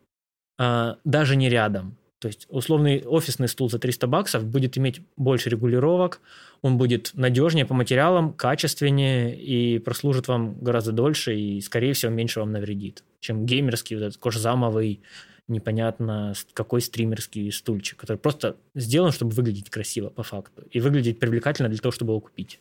а, даже не рядом. То есть условный офисный стул за 300 баксов будет иметь больше регулировок, он будет надежнее по материалам, качественнее и прослужит вам гораздо дольше и, скорее всего, меньше вам навредит, чем геймерский, вот этот кожзамовый, непонятно какой стримерский стульчик, который просто сделан, чтобы выглядеть красиво по факту и выглядеть привлекательно для того, чтобы его купить.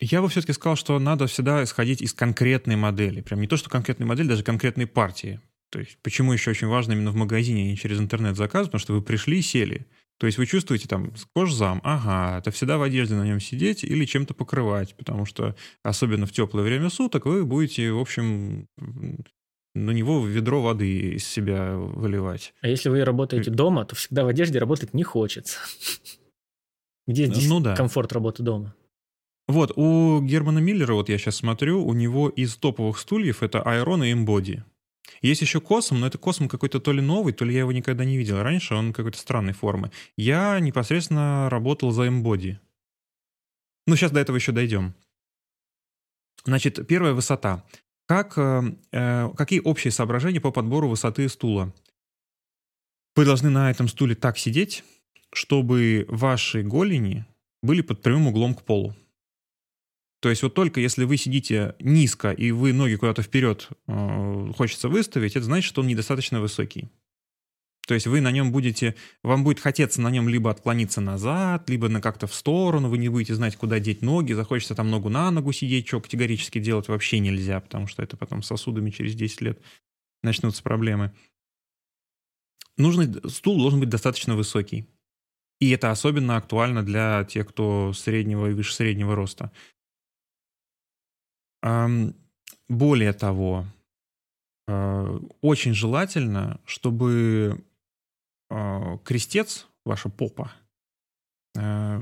Я бы все-таки сказал, что надо всегда исходить из конкретной модели. Прям не то, что конкретной модели, даже конкретной партии. То есть почему еще очень важно именно в магазине, а не через интернет заказ, потому что вы пришли, сели. То есть вы чувствуете там кожзам, ага, это всегда в одежде на нем сидеть или чем-то покрывать, потому что особенно в теплое время суток вы будете, в общем, на него ведро воды из себя выливать. А если вы работаете дома, то всегда в одежде работать не хочется. Где здесь ну, да. комфорт работы дома? Вот, у Германа Миллера, вот я сейчас смотрю, у него из топовых стульев это Айрон и Эмбоди. Есть еще Косм, но это Косм какой-то то ли новый, то ли я его никогда не видел раньше, он какой-то странной формы. Я непосредственно работал за Embody. Ну, сейчас до этого еще дойдем. Значит, первая высота. Как, э, э, какие общие соображения по подбору высоты стула? Вы должны на этом стуле так сидеть, чтобы ваши голени были под прямым углом к полу. То есть вот только если вы сидите низко и вы ноги куда-то вперед э, хочется выставить, это значит, что он недостаточно высокий. То есть вы на нем будете, вам будет хотеться на нем либо отклониться назад, либо на как-то в сторону, вы не будете знать, куда деть ноги, захочется там ногу на ногу сидеть, что категорически делать вообще нельзя, потому что это потом сосудами через 10 лет начнутся проблемы. Нужный стул должен быть достаточно высокий. И это особенно актуально для тех, кто среднего и выше среднего роста. Более того, э, очень желательно, чтобы э, крестец, ваша попа, э,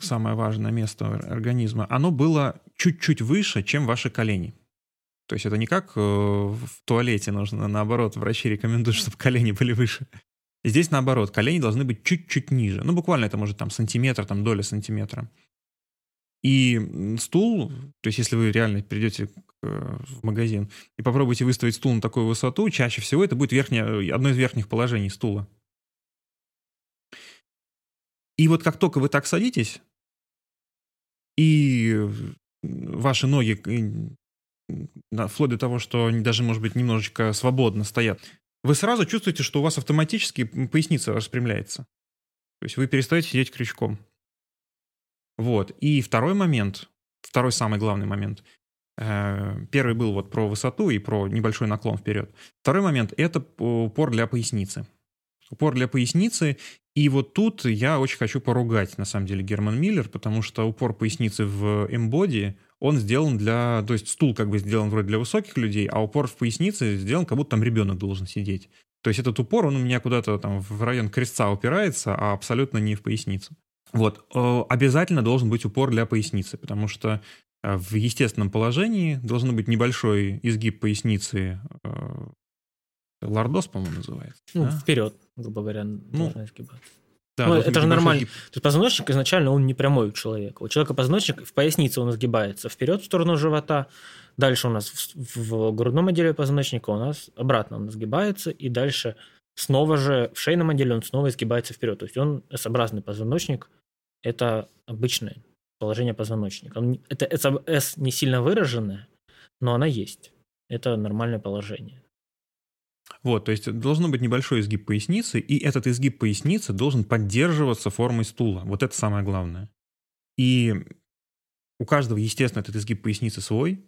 самое важное место организма, оно было чуть-чуть выше, чем ваши колени. То есть это не как в туалете нужно, наоборот, врачи рекомендуют, чтобы колени были выше. Здесь наоборот, колени должны быть чуть-чуть ниже. Ну, буквально это может там сантиметр, там доля сантиметра. И стул, то есть если вы реально придете в магазин и попробуйте выставить стул на такую высоту, чаще всего это будет верхнее, одно из верхних положений стула. И вот как только вы так садитесь, и ваши ноги, вплоть до того, что они даже, может быть, немножечко свободно стоят, вы сразу чувствуете, что у вас автоматически поясница распрямляется. То есть вы перестаете сидеть крючком. Вот. И второй момент, второй самый главный момент. Э, первый был вот про высоту и про небольшой наклон вперед. Второй момент – это упор для поясницы. Упор для поясницы. И вот тут я очень хочу поругать, на самом деле, Герман Миллер, потому что упор поясницы в M-Body, он сделан для... То есть стул как бы сделан вроде для высоких людей, а упор в пояснице сделан, как будто там ребенок должен сидеть. То есть этот упор, он у меня куда-то там в район крестца упирается, а абсолютно не в поясницу. Вот. Э, обязательно должен быть упор для поясницы, потому что э, в естественном положении должен быть небольшой изгиб поясницы. Э, лордоз, по-моему, называется. Ну, да? вперед, грубо говоря, ну, изгибаться. Да, ну, это же нормально. Изгиб. То есть позвоночник изначально он не прямой у человека. У человека позвоночник в пояснице он изгибается вперед в сторону живота. Дальше у нас в, в грудном отделе позвоночника у нас обратно он изгибается. И дальше снова же в шейном отделе он снова изгибается вперед. То есть он S-образный позвоночник это обычное положение позвоночника. Это S не сильно выраженное, но она есть. Это нормальное положение. Вот, то есть должен быть небольшой изгиб поясницы, и этот изгиб поясницы должен поддерживаться формой стула. Вот это самое главное. И у каждого, естественно, этот изгиб поясницы свой.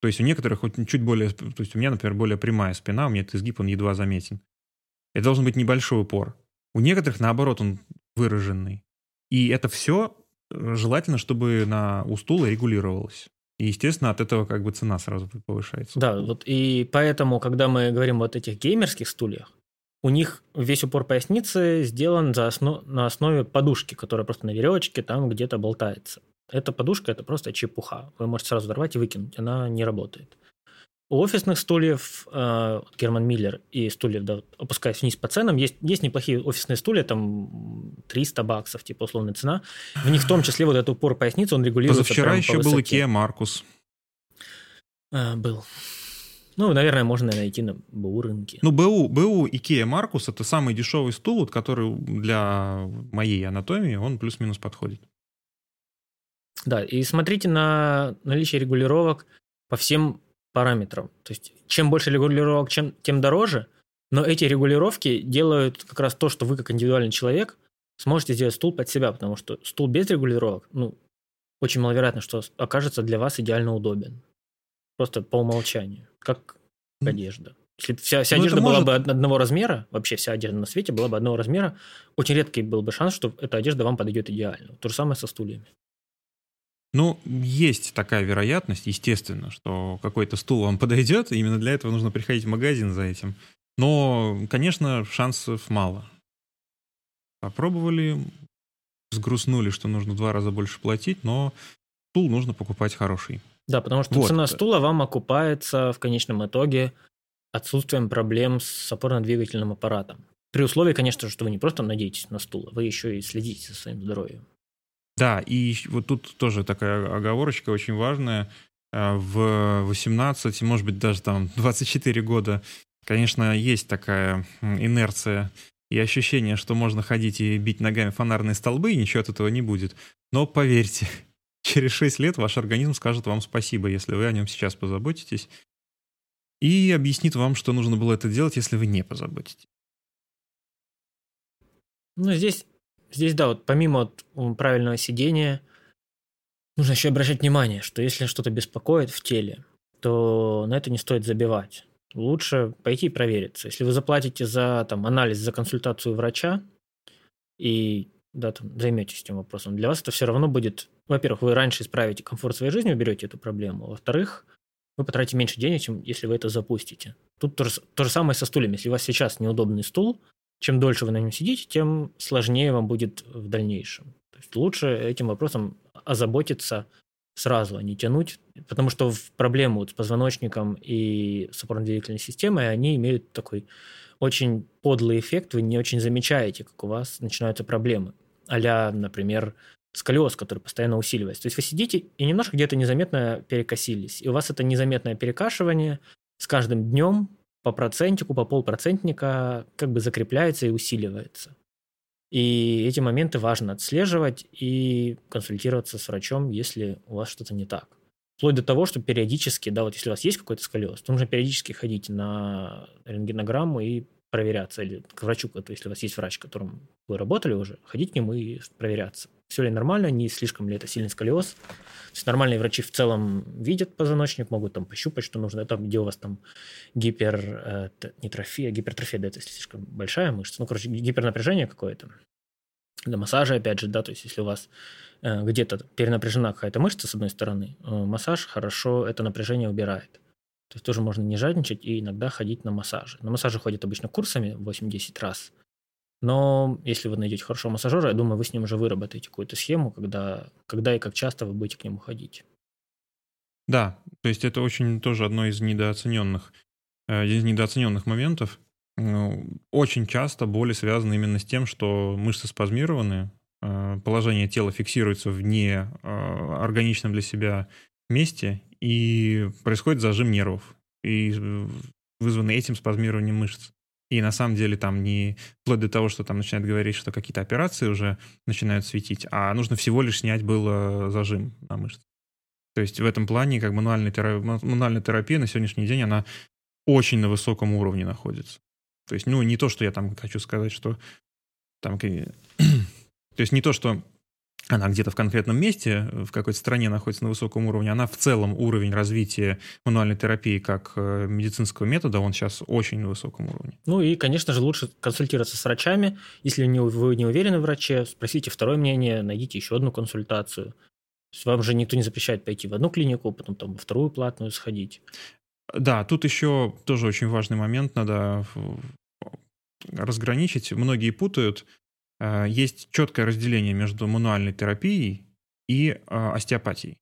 То есть у некоторых хоть чуть более, то есть у меня, например, более прямая спина, у меня этот изгиб, он едва заметен. Это должен быть небольшой упор. У некоторых, наоборот, он выраженный. И это все э, желательно, чтобы на у стула регулировалось. И, естественно, от этого как бы цена сразу повышается. Да, вот и поэтому, когда мы говорим вот этих геймерских стульях, у них весь упор поясницы сделан за основ... на основе подушки, которая просто на веревочке там где-то болтается. Эта подушка – это просто чепуха. Вы можете сразу взорвать и выкинуть, она не работает. У офисных стульев э, Герман Миллер и стульев, да, опускаясь вниз по ценам, есть, есть неплохие офисные стулья, там 300 баксов, типа условная цена. В них в том числе вот этот упор поясницы, он регулируется Позавчера еще по был Ikea Маркус. А, был. Ну, наверное, можно найти на БУ рынке. Ну, БУ, БУ Ikea Маркус это самый дешевый стул, который для моей анатомии, он плюс-минус подходит. Да, и смотрите на наличие регулировок по всем параметрам. То есть чем больше регулировок, чем, тем дороже, но эти регулировки делают как раз то, что вы как индивидуальный человек сможете сделать стул под себя, потому что стул без регулировок, ну, очень маловероятно, что окажется для вас идеально удобен. Просто по умолчанию, как одежда. Если вся, вся ну, одежда была может... бы одного размера, вообще вся одежда на свете была бы одного размера, очень редкий был бы шанс, что эта одежда вам подойдет идеально. То же самое со стульями. Ну, есть такая вероятность, естественно, что какой-то стул вам подойдет, и именно для этого нужно приходить в магазин за этим. Но, конечно, шансов мало. Попробовали, сгрустнули, что нужно в два раза больше платить, но стул нужно покупать хороший. Да, потому что вот. цена стула вам окупается в конечном итоге отсутствием проблем с опорно-двигательным аппаратом. При условии, конечно, что вы не просто надеетесь на стул, а вы еще и следите за своим здоровьем. Да, и вот тут тоже такая оговорочка очень важная. Э, в 18, может быть, даже там 24 года, конечно, есть такая инерция и ощущение, что можно ходить и бить ногами фонарные столбы, и ничего от этого не будет. Но поверьте, через 6 лет ваш организм скажет вам спасибо, если вы о нем сейчас позаботитесь, и объяснит вам, что нужно было это делать, если вы не позаботитесь. Ну, здесь, здесь да, вот помимо вот правильного сидения, нужно еще обращать внимание, что если что-то беспокоит в теле, то на это не стоит забивать. Лучше пойти и провериться. Если вы заплатите за там, анализ, за консультацию врача и да, там, займетесь этим вопросом, для вас это все равно будет, во-первых, вы раньше исправите комфорт своей жизни, уберете эту проблему, во-вторых, вы потратите меньше денег, чем если вы это запустите. Тут то же, то же самое со стульями. Если у вас сейчас неудобный стул, чем дольше вы на нем сидите, тем сложнее вам будет в дальнейшем. То есть лучше этим вопросом озаботиться сразу, а не тянуть, потому что в проблему вот с позвоночником и с опорно-двигательной системой они имеют такой очень подлый эффект, вы не очень замечаете, как у вас начинаются проблемы. а например, сколиоз, который постоянно усиливается. То есть вы сидите и немножко где-то незаметно перекосились, и у вас это незаметное перекашивание с каждым днем по процентику, по полпроцентника как бы закрепляется и усиливается. И эти моменты важно отслеживать и консультироваться с врачом, если у вас что-то не так. Вплоть до того, что периодически, да, вот если у вас есть какой-то сколиоз, то нужно периодически ходить на рентгенограмму и проверяться, или к врачу, если у вас есть врач, которым вы работали уже, ходить к нему и проверяться. Все ли нормально, не слишком ли это сильный сколиоз. То есть нормальные врачи в целом видят позвоночник, могут там пощупать, что нужно. Это где у вас там гипер, э, не трофия, гипертрофия, да, это слишком большая мышца. Ну, короче, гипернапряжение какое-то. Для массажа, опять же, да, то есть если у вас э, где-то перенапряжена какая-то мышца с одной стороны, э, массаж хорошо это напряжение убирает. То есть тоже можно не жадничать и иногда ходить на массажи. На массажи ходят обычно курсами 8-10 раз. Но если вы найдете хорошего массажера, я думаю, вы с ним уже выработаете какую-то схему, когда, когда и как часто вы будете к нему ходить. Да, то есть это очень тоже одно из недооцененных, э, из недооцененных моментов. Ну, очень часто боли связаны именно с тем, что мышцы спазмированы, э, положение тела фиксируется в не э, для себя месте, и происходит зажим нервов, и вызванный этим спазмированием мышц. И на самом деле там не вплоть до того, что там начинают говорить, что какие-то операции уже начинают светить, а нужно всего лишь снять было зажим на мышце. То есть в этом плане как мануальная терапия, мануальная терапия на сегодняшний день, она очень на высоком уровне находится. То есть, ну, не то, что я там хочу сказать, что там... То есть не то, что она где-то в конкретном месте, в какой-то стране находится на высоком уровне, она в целом уровень развития мануальной терапии как э, медицинского метода, он сейчас очень на высоком уровне. Ну и, конечно же, лучше консультироваться с врачами. Если вы не уверены в враче, спросите второе мнение, найдите еще одну консультацию. Вам же никто не запрещает пойти в одну клинику, потом там во вторую платную сходить. Да, тут еще тоже очень важный момент надо разграничить. Многие путают Э, есть четкое разделение между мануальной терапией и э, остеопатией.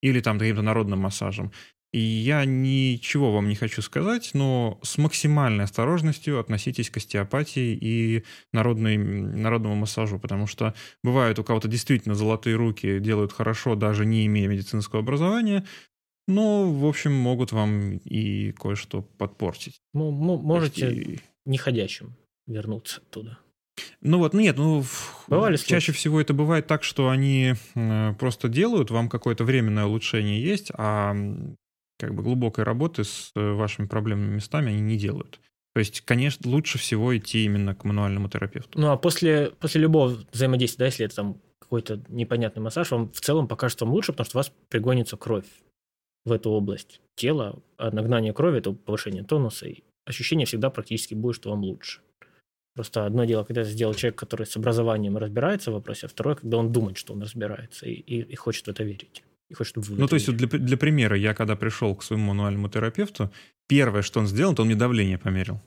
Или там каким-то народным массажем. И я ничего вам не хочу сказать, но с максимальной осторожностью относитесь к остеопатии и народной, народному массажу, потому что бывают у кого-то действительно золотые руки, делают хорошо, даже не имея медицинского образования, но, в общем, могут вам и кое-что подпортить. Ну, можете и... неходящим вернуться оттуда. Ну вот, нет, ну Бывали чаще случаи? всего это бывает так, что они э, просто делают, вам какое-то временное улучшение есть, а как бы глубокой работы с э, вашими проблемными местами они не делают. То есть, конечно, лучше всего идти именно к мануальному терапевту. Ну а после, после любого взаимодействия, да, если это там какой-то непонятный массаж, вам в целом покажется вам лучше, потому что у вас пригонится кровь в эту область тела, а нагнание крови – это повышение тонуса, и ощущение всегда практически будет, что вам лучше. Просто одно дело, когда это сделал человек, который с образованием разбирается в вопросе, а второе, когда он думает, что он разбирается и, и, и хочет в это верить. И хочет, чтобы ну, то есть для, для примера, я когда пришел к своему мануальному терапевту, первое, что он сделал, то он мне давление померил.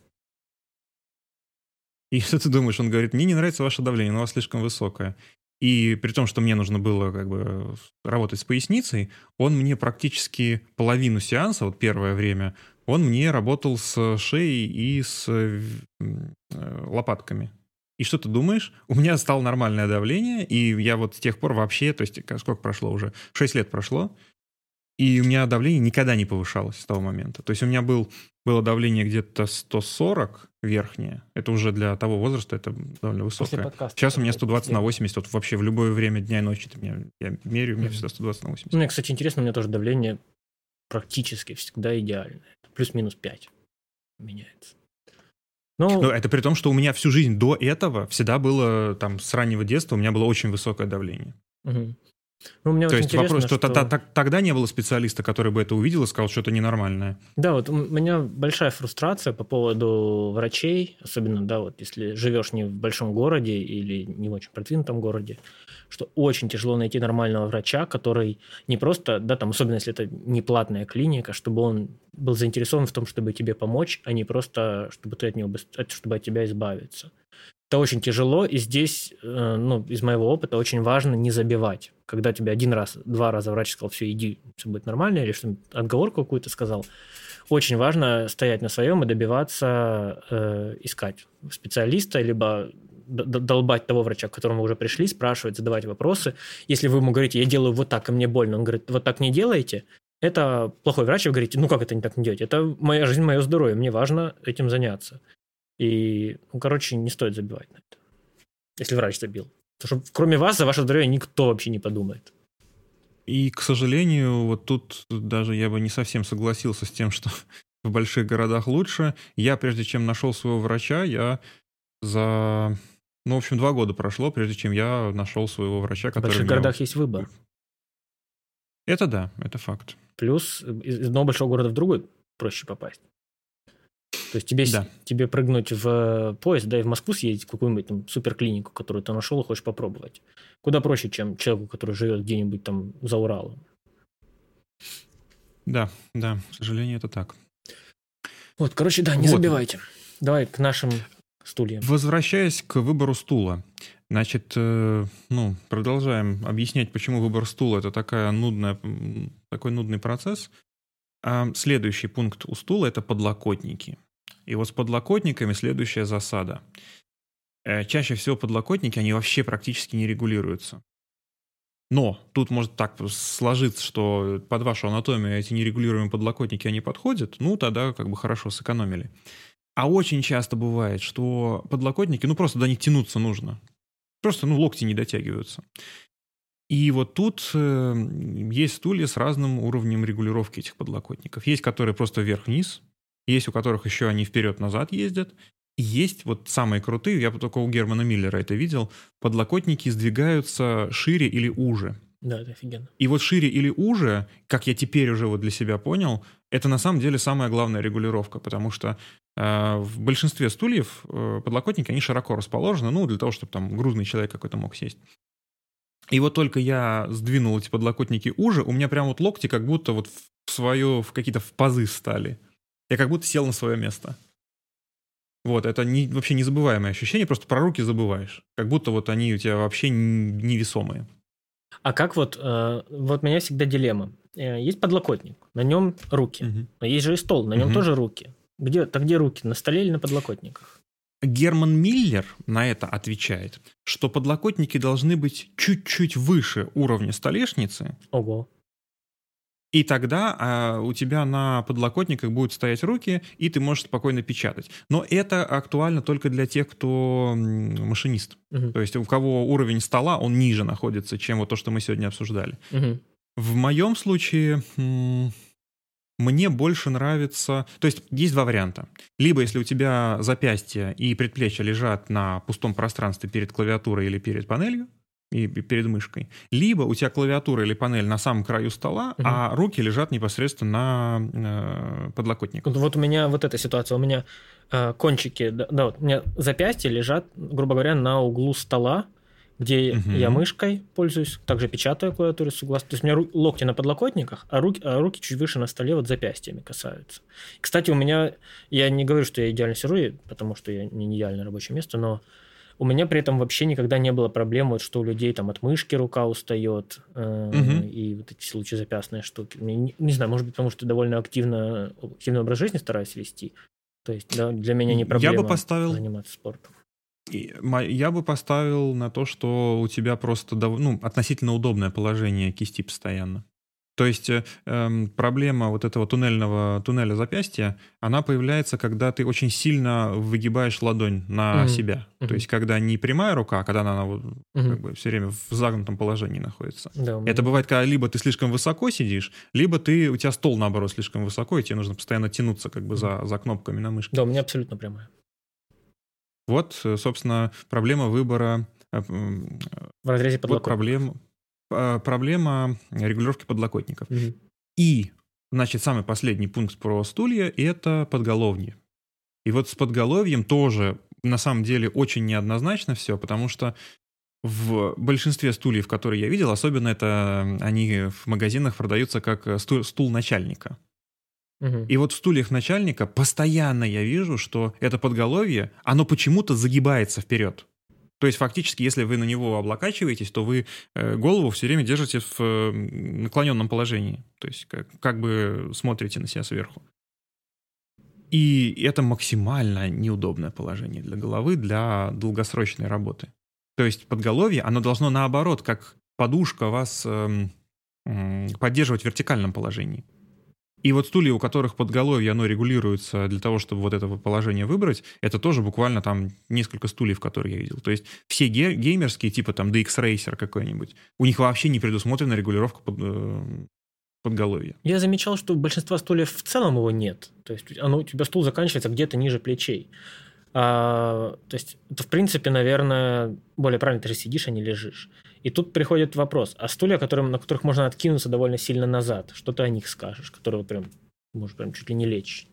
И что ты думаешь? Он говорит, мне не нравится ваше давление, оно у вас слишком высокое. И при том, что мне нужно было как бы работать с поясницей, он мне практически половину сеанса, вот первое время, он мне работал с шеей и с э, лопатками. И что ты думаешь? У меня стало нормальное давление, и я вот с тех пор вообще, то есть сколько прошло уже? 6 лет прошло, и у меня давление никогда не повышалось с того момента. То есть у меня был, было давление где-то 140 верхнее. Это уже для того возраста это довольно высокое. Сейчас у меня 120 на 80. Вот вообще в любое время дня и ночи ты меня, я меряю, у меня всегда 120 на 80. Мне, кстати, интересно, у меня тоже давление практически всегда идеальное плюс-минус 5 меняется. Ну, Но это при том, что у меня всю жизнь до этого всегда было, там, с раннего детства у меня было очень высокое давление. Угу. Ну, мне То вот есть вопрос, что, что... Тогда, тогда не было специалиста, который бы это увидел и сказал, что это ненормальное. Да, вот у меня большая фрустрация по поводу врачей, особенно, да, вот если живешь не в большом городе или не в очень продвинутом городе, что очень тяжело найти нормального врача, который не просто, да, там, особенно если это не платная клиника, чтобы он был заинтересован в том, чтобы тебе помочь, а не просто, чтобы ты от него, чтобы от тебя избавиться. Это очень тяжело, и здесь, э, ну, из моего опыта, очень важно не забивать. Когда тебе один раз, два раза врач сказал, все, иди, все будет нормально, или что отговорку какую-то сказал, очень важно стоять на своем и добиваться, э, искать специалиста, либо долбать того врача, к которому вы уже пришли, спрашивать, задавать вопросы. Если вы ему говорите, я делаю вот так, и мне больно, он говорит, вот так не делаете, это плохой врач, и вы говорите, ну как это не так не делаете? Это моя жизнь, мое здоровье, мне важно этим заняться. И, ну, короче, не стоит забивать на это. Если врач забил. Потому что кроме вас за ваше здоровье никто вообще не подумает. И, к сожалению, вот тут даже я бы не совсем согласился с тем, что в больших городах лучше. Я, прежде чем нашел своего врача, я за... Ну, в общем, два года прошло, прежде чем я нашел своего врача, который... В больших городах есть выбор. Это да, это факт. Плюс из одного большого города в другой проще попасть. То есть тебе, да. тебе прыгнуть в поезд, да, и в Москву съездить в какую-нибудь там суперклинику, которую ты нашел и хочешь попробовать. Куда проще, чем человеку, который живет где-нибудь там за Уралом. Да, да, к сожалению, это так. Вот, короче, да, не вот. забивайте. Давай к нашим стульям. Возвращаясь к выбору стула. Значит, э, ну, продолжаем объяснять, почему выбор стула это такая нудная, такой нудный процесс. Следующий пункт у стула это подлокотники. И вот с подлокотниками следующая засада. Э, чаще всего подлокотники, они вообще практически не регулируются. Но тут может так сложиться, что под вашу анатомию эти нерегулируемые подлокотники, они подходят, ну тогда как бы хорошо сэкономили. А очень часто бывает, что подлокотники, ну просто до них тянуться нужно. Просто, ну, локти не дотягиваются. И вот тут э, есть стулья с разным уровнем регулировки этих подлокотников. Есть, которые просто вверх-вниз, есть у которых еще они вперед-назад ездят. И есть вот самые крутые, я только у Германа Миллера это видел, подлокотники сдвигаются шире или уже. Да, это офигенно. И вот шире или уже, как я теперь уже вот для себя понял, это на самом деле самая главная регулировка, потому что э, в большинстве стульев э, подлокотники, они широко расположены, ну, для того, чтобы там грузный человек какой-то мог сесть. И вот только я сдвинул эти подлокотники уже, у меня прям вот локти как будто вот в свое, в какие-то в пазы стали. Я как будто сел на свое место. Вот, это не, вообще незабываемое ощущение, просто про руки забываешь. Как будто вот они у тебя вообще невесомые. А как вот, э, вот у меня всегда дилемма. Э, есть подлокотник, на нем руки. Угу. Но есть же и стол, на нем угу. тоже руки. Где, так где руки, на столе или на подлокотниках? Герман Миллер на это отвечает, что подлокотники должны быть чуть-чуть выше уровня столешницы. Ого. И тогда а, у тебя на подлокотниках будут стоять руки, и ты можешь спокойно печатать. Но это актуально только для тех, кто машинист. Угу. То есть у кого уровень стола, он ниже находится, чем вот то, что мы сегодня обсуждали. Угу. В моем случае мне больше нравится... То есть есть два варианта. Либо если у тебя запястье и предплечья лежат на пустом пространстве перед клавиатурой или перед панелью, и перед мышкой. Либо у тебя клавиатура или панель на самом краю стола, угу. а руки лежат непосредственно на э, подлокотнике. Вот у меня вот эта ситуация. У меня э, кончики, да, да, вот у меня запястья лежат, грубо говоря, на углу стола, где угу. я мышкой пользуюсь, также печатаю клавиатуру согласно. То есть у меня локти на подлокотниках, а руки, а руки чуть выше на столе вот запястьями касаются. Кстати, у меня, я не говорю, что я идеально сижу, потому что я не идеальное рабочее место, но у меня при этом вообще никогда не было проблем, вот, что у людей там от мышки рука устает, э, угу. и вот эти лучезапястные штуки. Не, не знаю, может быть, потому что довольно активно, активный образ жизни стараюсь вести. То есть да, для меня не проблема я бы поставил... заниматься спортом. Я бы поставил на то, что у тебя просто ну, относительно удобное положение кисти постоянно. То есть э, эм, проблема вот этого туннельного туннеля запястья, она появляется, когда ты очень сильно выгибаешь ладонь на mm-hmm. себя. Mm-hmm. То есть когда не прямая рука, а когда она, она mm-hmm. как бы все время в загнутом положении находится. Да, Это бывает, когда либо ты слишком высоко сидишь, либо ты у тебя стол наоборот слишком высоко, и тебе нужно постоянно тянуться как бы mm-hmm. за за кнопками на мышке. Да, у меня абсолютно прямая. Вот, собственно, проблема выбора... В разрезе подлокотников. Вот проблема, проблема регулировки подлокотников. Угу. И, значит, самый последний пункт про стулья – это подголовье. И вот с подголовьем тоже на самом деле очень неоднозначно все, потому что в большинстве стульев, которые я видел, особенно это они в магазинах продаются как стул, стул начальника. И вот в стульях начальника постоянно я вижу, что это подголовье, оно почему-то загибается вперед. То есть фактически, если вы на него облокачиваетесь, то вы э, голову все время держите в э, наклоненном положении. То есть как, как бы смотрите на себя сверху. И это максимально неудобное положение для головы для долгосрочной работы. То есть подголовье, оно должно наоборот, как подушка вас э, э, поддерживать в вертикальном положении. И вот стулья, у которых подголовье, оно регулируется для того, чтобы вот это положение выбрать, это тоже буквально там несколько стульев, которые я видел. То есть все ге- геймерские, типа там DX Racer какой-нибудь, у них вообще не предусмотрена регулировка под, э, подголовья. Я замечал, что у большинства стульев в целом его нет. То есть оно, у тебя стул заканчивается где-то ниже плечей. А, то есть это, в принципе, наверное, более правильно, ты же сидишь, а не лежишь. И тут приходит вопрос, а стулья, которым, на которых можно откинуться довольно сильно назад, что ты о них скажешь, которые прям, может, прям чуть ли не лечь?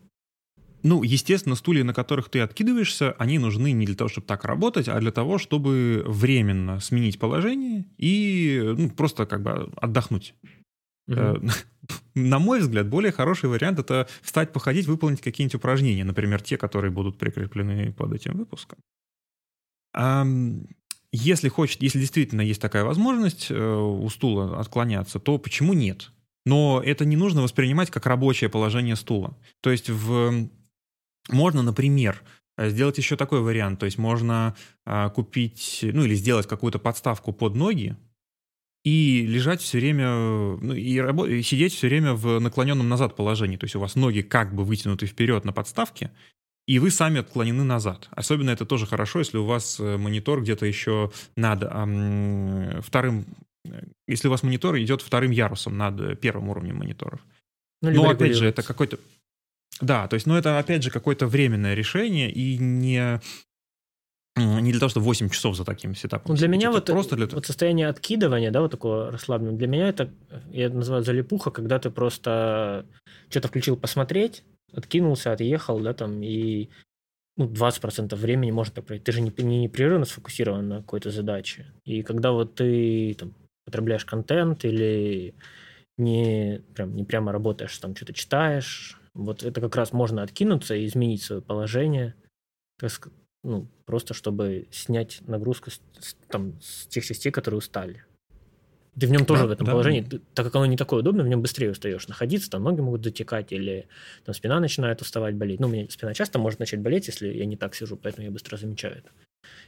Ну, естественно, стулья, на которых ты откидываешься, они нужны не для того, чтобы так работать, а для того, чтобы временно сменить положение и ну, просто как бы отдохнуть. Угу. На мой взгляд, более хороший вариант это встать, походить, выполнить какие-нибудь упражнения, например, те, которые будут прикреплены под этим выпуском. Если хочет, если действительно есть такая возможность э, у стула отклоняться, то почему нет? Но это не нужно воспринимать как рабочее положение стула. То есть в... можно, например, сделать еще такой вариант. То есть можно а, купить, ну или сделать какую-то подставку под ноги, и лежать все время, ну, и, рабо- и сидеть все время в наклоненном назад положении. То есть у вас ноги как бы вытянуты вперед на подставке, и вы сами отклонены назад. Особенно это тоже хорошо, если у вас э, монитор где-то еще над эм, вторым... Если у вас монитор идет вторым ярусом над первым уровнем мониторов. Ну, Но опять же, это какой-то... Да, то есть, ну, это опять же какое-то временное решение и не не для того, чтобы 8 часов за таким сетапом. Ну, для меня вот, просто для... вот состояние откидывания, да, вот такого расслабленного, для меня это, я это называю залипуха, когда ты просто что-то включил посмотреть, откинулся, отъехал, да, там, и ну, 20% времени можно так пройти. Ты же не, не непрерывно сфокусирован на какой-то задаче. И когда вот ты там, потребляешь контент или не, прям, не прямо работаешь, там что-то читаешь, вот это как раз можно откинуться и изменить свое положение ну, просто чтобы снять нагрузку с, с, там, с тех частей, которые устали. Ты в нем тоже да, в этом да. положении, ты, так как оно не такое удобное, в нем быстрее устаешь находиться, там ноги могут затекать или там спина начинает уставать, болеть. Ну, у меня спина часто может начать болеть, если я не так сижу, поэтому я быстро замечаю это.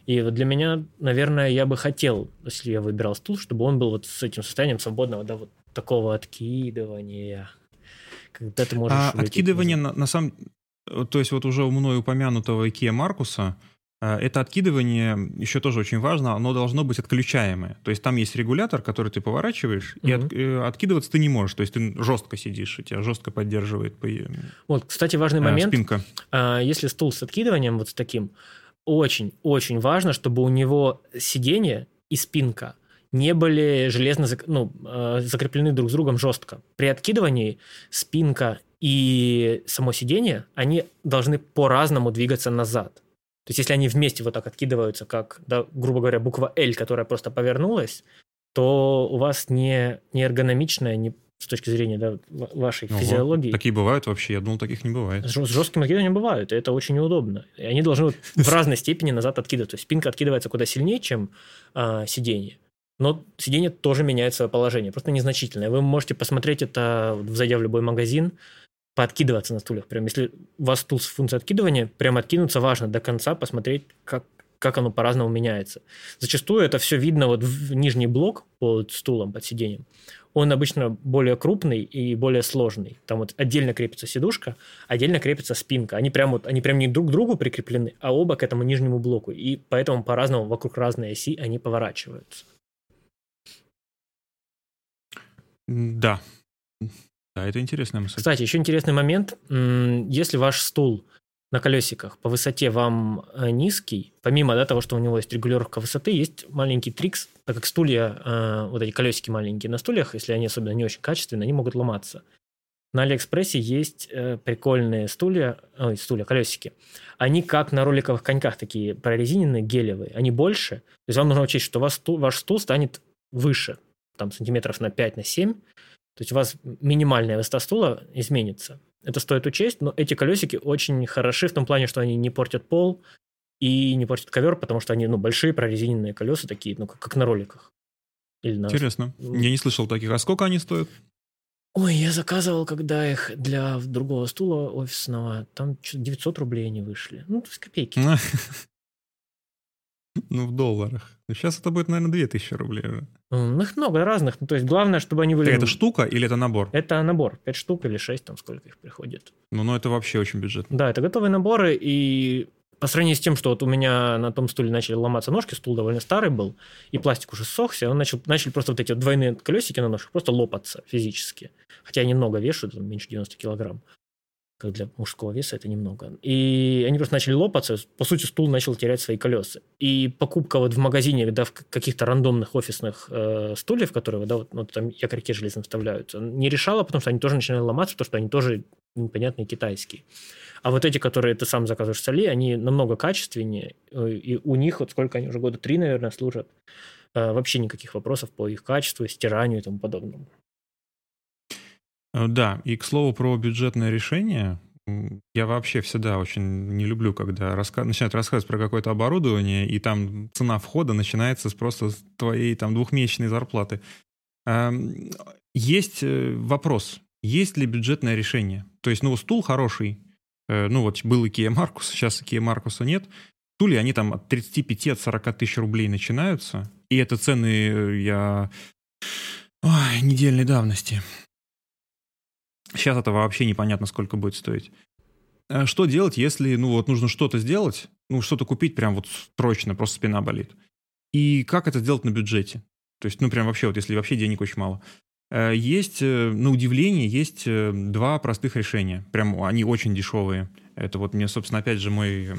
И вот для меня, наверное, я бы хотел, если я выбирал стул, чтобы он был вот с этим состоянием свободного, да, вот такого откидывания, когда ты можешь... А откидывание на, на самом... То есть вот уже у мной упомянутого Икеа Маркуса, это откидывание еще тоже очень важно, оно должно быть отключаемое. То есть там есть регулятор, который ты поворачиваешь, угу. и от, э, откидываться ты не можешь. То есть ты жестко сидишь, и тебя жестко поддерживает. По, вот, кстати, важный момент. Спинка. А, если стул с откидыванием вот с таким, очень-очень важно, чтобы у него сиденье и спинка не были железно ну, э, закреплены друг с другом жестко. При откидывании спинка и само сиденье, они должны по-разному двигаться назад. То есть, если они вместе вот так откидываются, как, да, грубо говоря, буква L, которая просто повернулась, то у вас не, не эргономичная, не с точки зрения да, вашей Ого, физиологии. Такие бывают вообще? Я думал, таких не бывает. С, с жестким откидыванием бывают, и это очень неудобно. И они должны вот в разной степени назад откидывать. То есть спинка откидывается куда сильнее, чем а, сиденье. Но сиденье тоже меняет свое положение, просто незначительное. Вы можете посмотреть это, зайдя в любой магазин, пооткидываться на стульях. Прям если у вас стул с функцией откидывания, прям откинуться важно до конца, посмотреть, как, как оно по-разному меняется. Зачастую это все видно вот в нижний блок под стулом, под сиденьем. Он обычно более крупный и более сложный. Там вот отдельно крепится сидушка, отдельно крепится спинка. Они прям, вот, они прям не друг к другу прикреплены, а оба к этому нижнему блоку. И поэтому по-разному вокруг разной оси они поворачиваются. Да, да, это интересная мысль. Кстати, еще интересный момент. Если ваш стул на колесиках по высоте вам э, низкий, помимо да, того, что у него есть регулировка высоты, есть маленький трикс, так как стулья, э, вот эти колесики маленькие на стульях, если они особенно не очень качественные, они могут ломаться. На Алиэкспрессе есть э, прикольные стулья, ой, стулья, колесики. Они как на роликовых коньках такие прорезиненные, гелевые. Они больше. То есть вам нужно учесть, что у вас стул, ваш стул станет выше, там сантиметров на 5, на 7. То есть у вас минимальная высота стула изменится. Это стоит учесть, но эти колесики очень хороши в том плане, что они не портят пол и не портят ковер, потому что они ну, большие прорезиненные колеса такие, ну, как, как на роликах. Или на... Интересно. Я не слышал таких. А сколько они стоят? Ой, я заказывал, когда их для другого стула офисного, там 900 рублей они вышли. Ну, то есть копейки. Ну, в долларах. Сейчас это будет, наверное, 2000 рублей. Ну, их много разных. Ну, то есть главное, чтобы они были... Так это штука или это набор? Это набор. 5 штук или 6, там сколько их приходит. Ну, ну это вообще очень бюджетно. Да, это готовые наборы, и по сравнению с тем, что вот у меня на том стуле начали ломаться ножки, стул довольно старый был, и пластик уже ссохся, он начал, начали просто вот эти вот двойные колесики на ножках просто лопаться физически. Хотя они много вешают, там, меньше 90 килограмм как для мужского веса это немного. И они просто начали лопаться, по сути, стул начал терять свои колеса. И покупка вот в магазине, да, в каких-то рандомных офисных э, стульев, которые, да, вот, вот там якорьки железные вставляются, не решала, потому что они тоже начинали ломаться, потому что они тоже непонятные китайские. А вот эти, которые ты сам заказываешь с Али, они намного качественнее, э, и у них, вот сколько они уже года три, наверное, служат, э, вообще никаких вопросов по их качеству, стиранию и тому подобному. Э, да, и к слову про бюджетное решение, я вообще всегда очень не люблю, когда раска... начинают рассказывать про какое-то оборудование, и там цена входа начинается с просто твоей там двухмесячной зарплаты. Эм, есть э, вопрос, есть ли бюджетное решение? То есть, ну, стул хороший, э, ну, вот был Ikea Marcus, сейчас Ikea Marcus нет, стулья, они там от 35 от 40 тысяч рублей начинаются, и это цены я... Ой, недельной давности. Сейчас это вообще непонятно, сколько будет стоить. А что делать, если, ну вот, нужно что-то сделать, ну, что-то купить прям вот срочно, просто спина болит. И как это сделать на бюджете? То есть, ну, прям вообще, вот если вообще денег очень мало. Э, есть, э, на удивление, есть э, два простых решения. Прям они очень дешевые. Это вот мне, собственно, опять же мой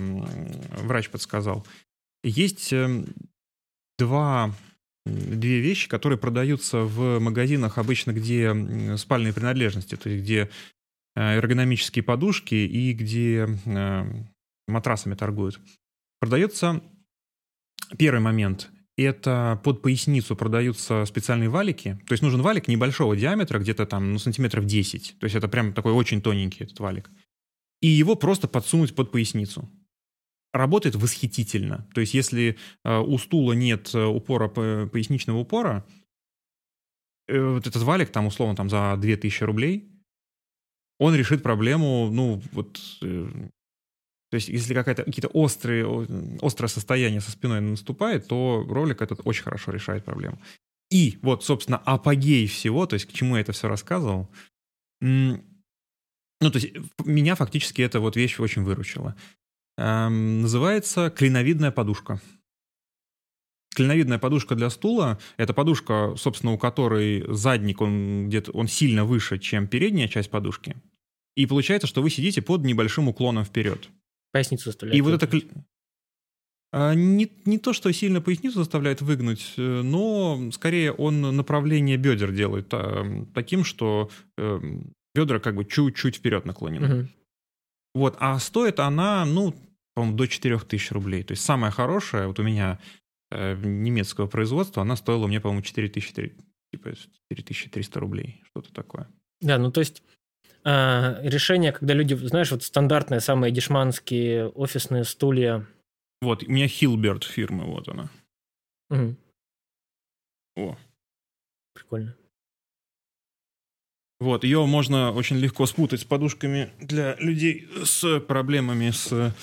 врач подсказал. Есть два две вещи, которые продаются в магазинах обычно, где спальные принадлежности, то есть где э, эргономические подушки и где э, матрасами торгуют. Продается первый момент – это под поясницу продаются специальные валики. То есть нужен валик небольшого диаметра, где-то там ну, сантиметров 10. То есть это прям такой очень тоненький этот валик. И его просто подсунуть под поясницу работает восхитительно. То есть если э, у стула нет э, упора, поясничного упора, э, вот этот валик там условно там за 2000 рублей, он решит проблему, ну вот, то есть если какая-то, какие-то острые, острое состояние со спиной наступает, то ролик этот очень хорошо решает проблему. И вот, собственно, апогей всего, то есть к чему я это все рассказывал, ну, то есть меня фактически эта вот вещь очень выручила. Эм, называется клиновидная подушка. Клиновидная подушка для стула – это подушка, собственно, у которой задник, он где-то он сильно выше, чем передняя часть подушки. И получается, что вы сидите под небольшим уклоном вперед. Поясницу заставляет. И вот это... А, не, не то, что сильно поясницу заставляет выгнуть, э, но скорее он направление бедер делает а, таким, что э, бедра как бы чуть-чуть вперед наклонены. Угу. Вот, а стоит она, ну, по-моему, до 4000 рублей. То есть самая хорошая, вот у меня э, немецкого производства, она стоила мне, по-моему, 4000, типа 4300 рублей, что-то такое. Да, ну то есть э, решение, когда люди, знаешь, вот стандартные самые дешманские офисные стулья. Вот, у меня Hilbert фирмы, вот она. Угу. О. Прикольно. Вот, ее можно очень легко спутать с подушками для людей с проблемами с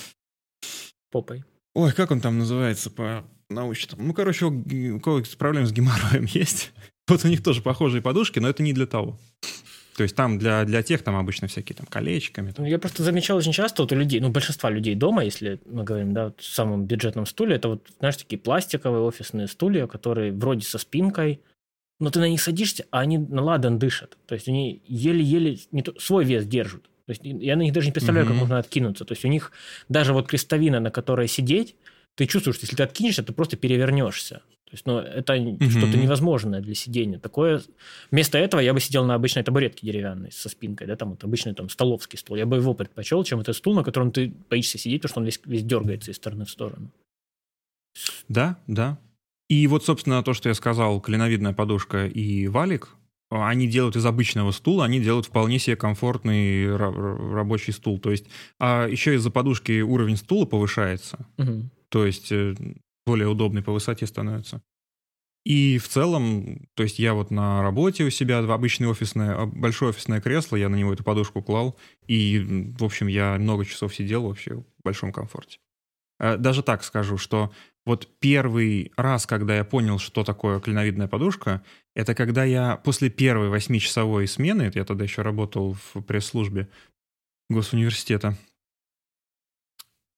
попой. Ой, как он там называется по научному? Ну, короче, у кого проблемы с геморроем есть. Вот у них тоже похожие подушки, но это не для того. То есть там для, для тех там обычно всякие там колечками. Там. Ну, я просто замечал очень часто вот у людей, ну, большинства людей дома, если мы говорим, да, вот в самом бюджетном стуле, это вот, знаешь, такие пластиковые офисные стулья, которые вроде со спинкой, но ты на них садишься, а они на ладан дышат. То есть они еле-еле не то, свой вес держат. То есть я на них даже не представляю, как Мгм. можно откинуться. То есть у них даже вот крестовина, на которой сидеть, ты чувствуешь, что если ты откинешься, ты просто перевернешься. То есть, ну, это что-то невозможное для сидения. Такое... Вместо этого я бы сидел на обычной табуретке деревянной со спинкой, да, там вот обычный там столовский стол. Я бы его предпочел, чем этот стул, на котором ты боишься сидеть, потому что он весь, весь дергается из стороны в сторону. Да, да. И вот, собственно, то, что я сказал, клиновидная подушка и валик, они делают из обычного стула, они делают вполне себе комфортный ра- ра- рабочий стул. То есть, а еще из-за подушки уровень стула повышается. Мгм. То есть, э, более удобный по высоте становится. И в целом, то есть я вот на работе у себя обычное офисное, а, большое офисное кресло, я на него эту подушку клал, и, в общем, я много часов сидел вообще в большом комфорте. Э, Даже так скажу, что вот первый раз, когда я понял, что такое клиновидная подушка, это когда я после первой восьмичасовой смены, я тогда еще работал в пресс-службе госуниверситета,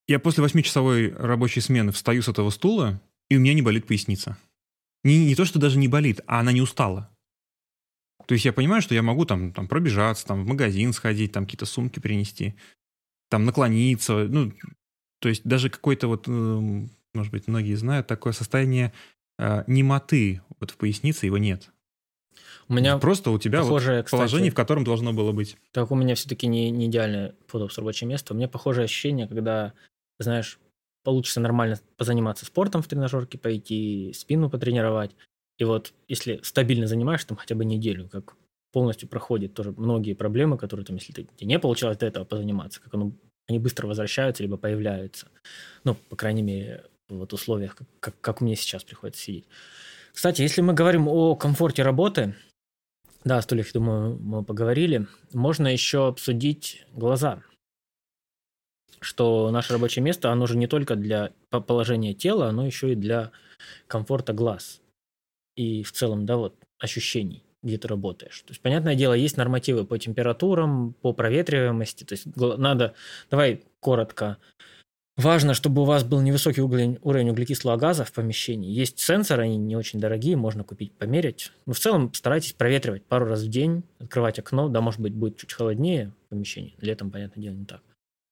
я после восьмичасовой рабочей смены встаю с этого стула, и у меня не болит поясница. Не, не то, что даже не болит, а она не устала. То есть я понимаю, что я могу там, там пробежаться, там в магазин сходить, там какие-то сумки принести, там наклониться. Ну, то есть даже какой-то вот, эм, может быть, многие знают, такое состояние э, немоты вот в пояснице его нет. У меня Просто у тебя вот похожее, кстати, положение, в котором должно было быть. Так у меня все-таки не, не идеальное удобство рабочее место. У меня похожее ощущение, когда, знаешь, получится нормально позаниматься спортом в тренажерке, пойти спину потренировать. И вот если стабильно занимаешься там хотя бы неделю, как полностью проходит тоже многие проблемы, которые там, если ты, тебе не получалось до этого позаниматься, как оно, они быстро возвращаются, либо появляются. Ну, по крайней мере, вот условиях, как, как, как мне сейчас приходится сидеть. Кстати, если мы говорим о комфорте работы, да, о стульях, думаю, мы поговорили. Можно еще обсудить глаза. Что наше рабочее место, оно же не только для по- положения тела, оно еще и для комфорта глаз. И в целом, да, вот ощущений, где ты работаешь. То есть, понятное дело, есть нормативы по температурам, по проветриваемости. То есть, надо, давай коротко. Важно, чтобы у вас был невысокий уровень, уровень углекислого газа в помещении. Есть сенсоры, они не очень дорогие, можно купить, померить. Но в целом старайтесь проветривать пару раз в день, открывать окно. Да, может быть, будет чуть холоднее в помещении. Летом, понятное дело, не так.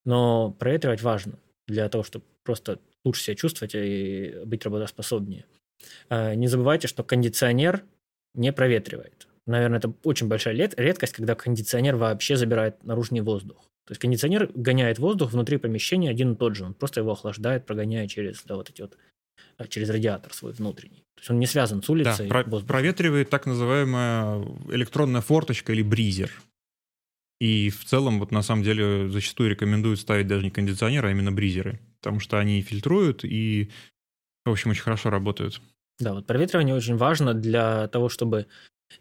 Но проветривать важно для того, чтобы просто лучше себя чувствовать и быть работоспособнее. А, Не забывайте, что кондиционер не проветривает. Наверное, это очень большая редкость, когда кондиционер вообще забирает наружный воздух. То есть кондиционер гоняет воздух внутри помещения один и тот же. Он просто его охлаждает, прогоняя через да, вот эти вот а, через радиатор свой внутренний. То есть он не связан с Да, улицей. про- воздухом. проветривает так называемая электронная форточка или бризер. И в целом, вот на самом деле, зачастую рекомендуют ставить даже не кондиционеры, а именно бризеры. Потому что они фильтруют и, в общем, очень хорошо работают. Да, вот проветривание очень важно для того, чтобы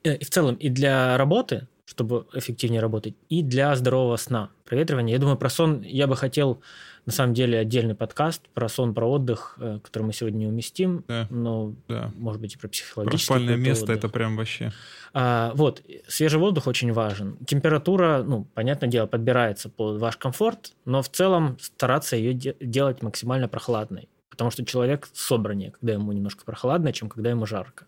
э, и в целом и для работы, чтобы эффективнее работать, и для здорового сна. Проветривание. Я думаю, про сон я бы хотел на самом деле отдельный подкаст про сон, про отдых, э, который мы сегодня не уместим, Да, но да. может быть и про Про психологический спальное какой-то место отдых. это прям вообще... А, вот, свежий воздух очень важен. Температура, ну, понятное дело, подбирается под ваш комфорт, но в целом стараться ее де- делать максимально прохладной. Потому что человек собраннее, когда ему немножко прохладно, чем когда ему жарко.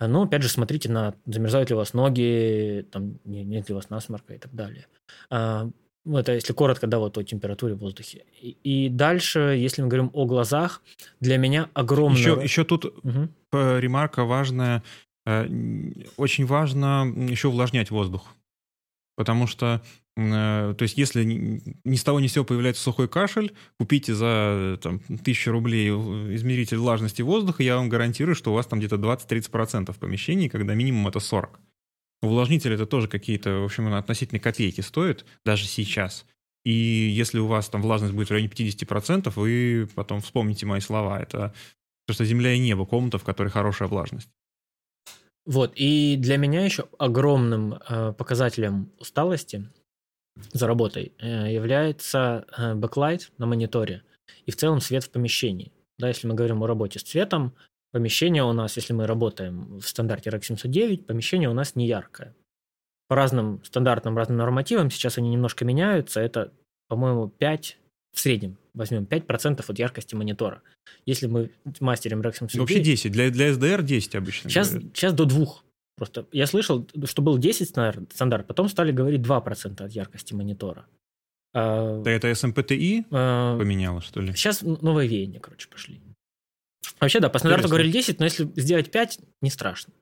Ну, опять же, смотрите на замерзают ли у вас ноги, там, не- нет ли у вас насморка и так далее. А, ну, это если коротко, да, вот о температуре в воздухе. И, и дальше, если мы говорим о глазах, для меня огромное... Еще, еще тут э, ремарка важная. Э, Очень важно еще увлажнять воздух. Потому что, то есть, если ни с того ни с сего появляется сухой кашель, купите за э, там, тысячу рублей измеритель влажности воздуха, я вам гарантирую, что у вас там где-то 20-30% в помещении, когда минимум это 40. Увлажнитель это тоже какие-то, в общем, относительно копейки стоит, даже сейчас. И если у вас там влажность будет в районе 50%, вы потом вспомните мои слова. Это просто земля и небо, комната, в которой хорошая влажность. Вот, и для меня еще огромным э, показателем усталости за работой э, является backlight на мониторе и в целом свет в помещении. Да, если мы говорим о работе с цветом, помещение у нас, если мы работаем в стандарте REC 709, помещение у нас не яркое. По разным стандартным, разным нормативам, сейчас они немножко меняются, это, по-моему, 5, в среднем возьмем 5% от яркости монитора. Если мы мастерим REC 709... Вообще 10. Для, для SDR 10 обычно. Сейчас, говорят. сейчас до двух. Просто я слышал, что был 10 стандарт, потом стали говорить 2% от яркости монитора. А, да это SMPTI а, поменяло, что ли? Сейчас новые веяния, короче, пошли. Вообще, да, по стандарту Интересно. говорили 10, но если сделать 5, не страшно.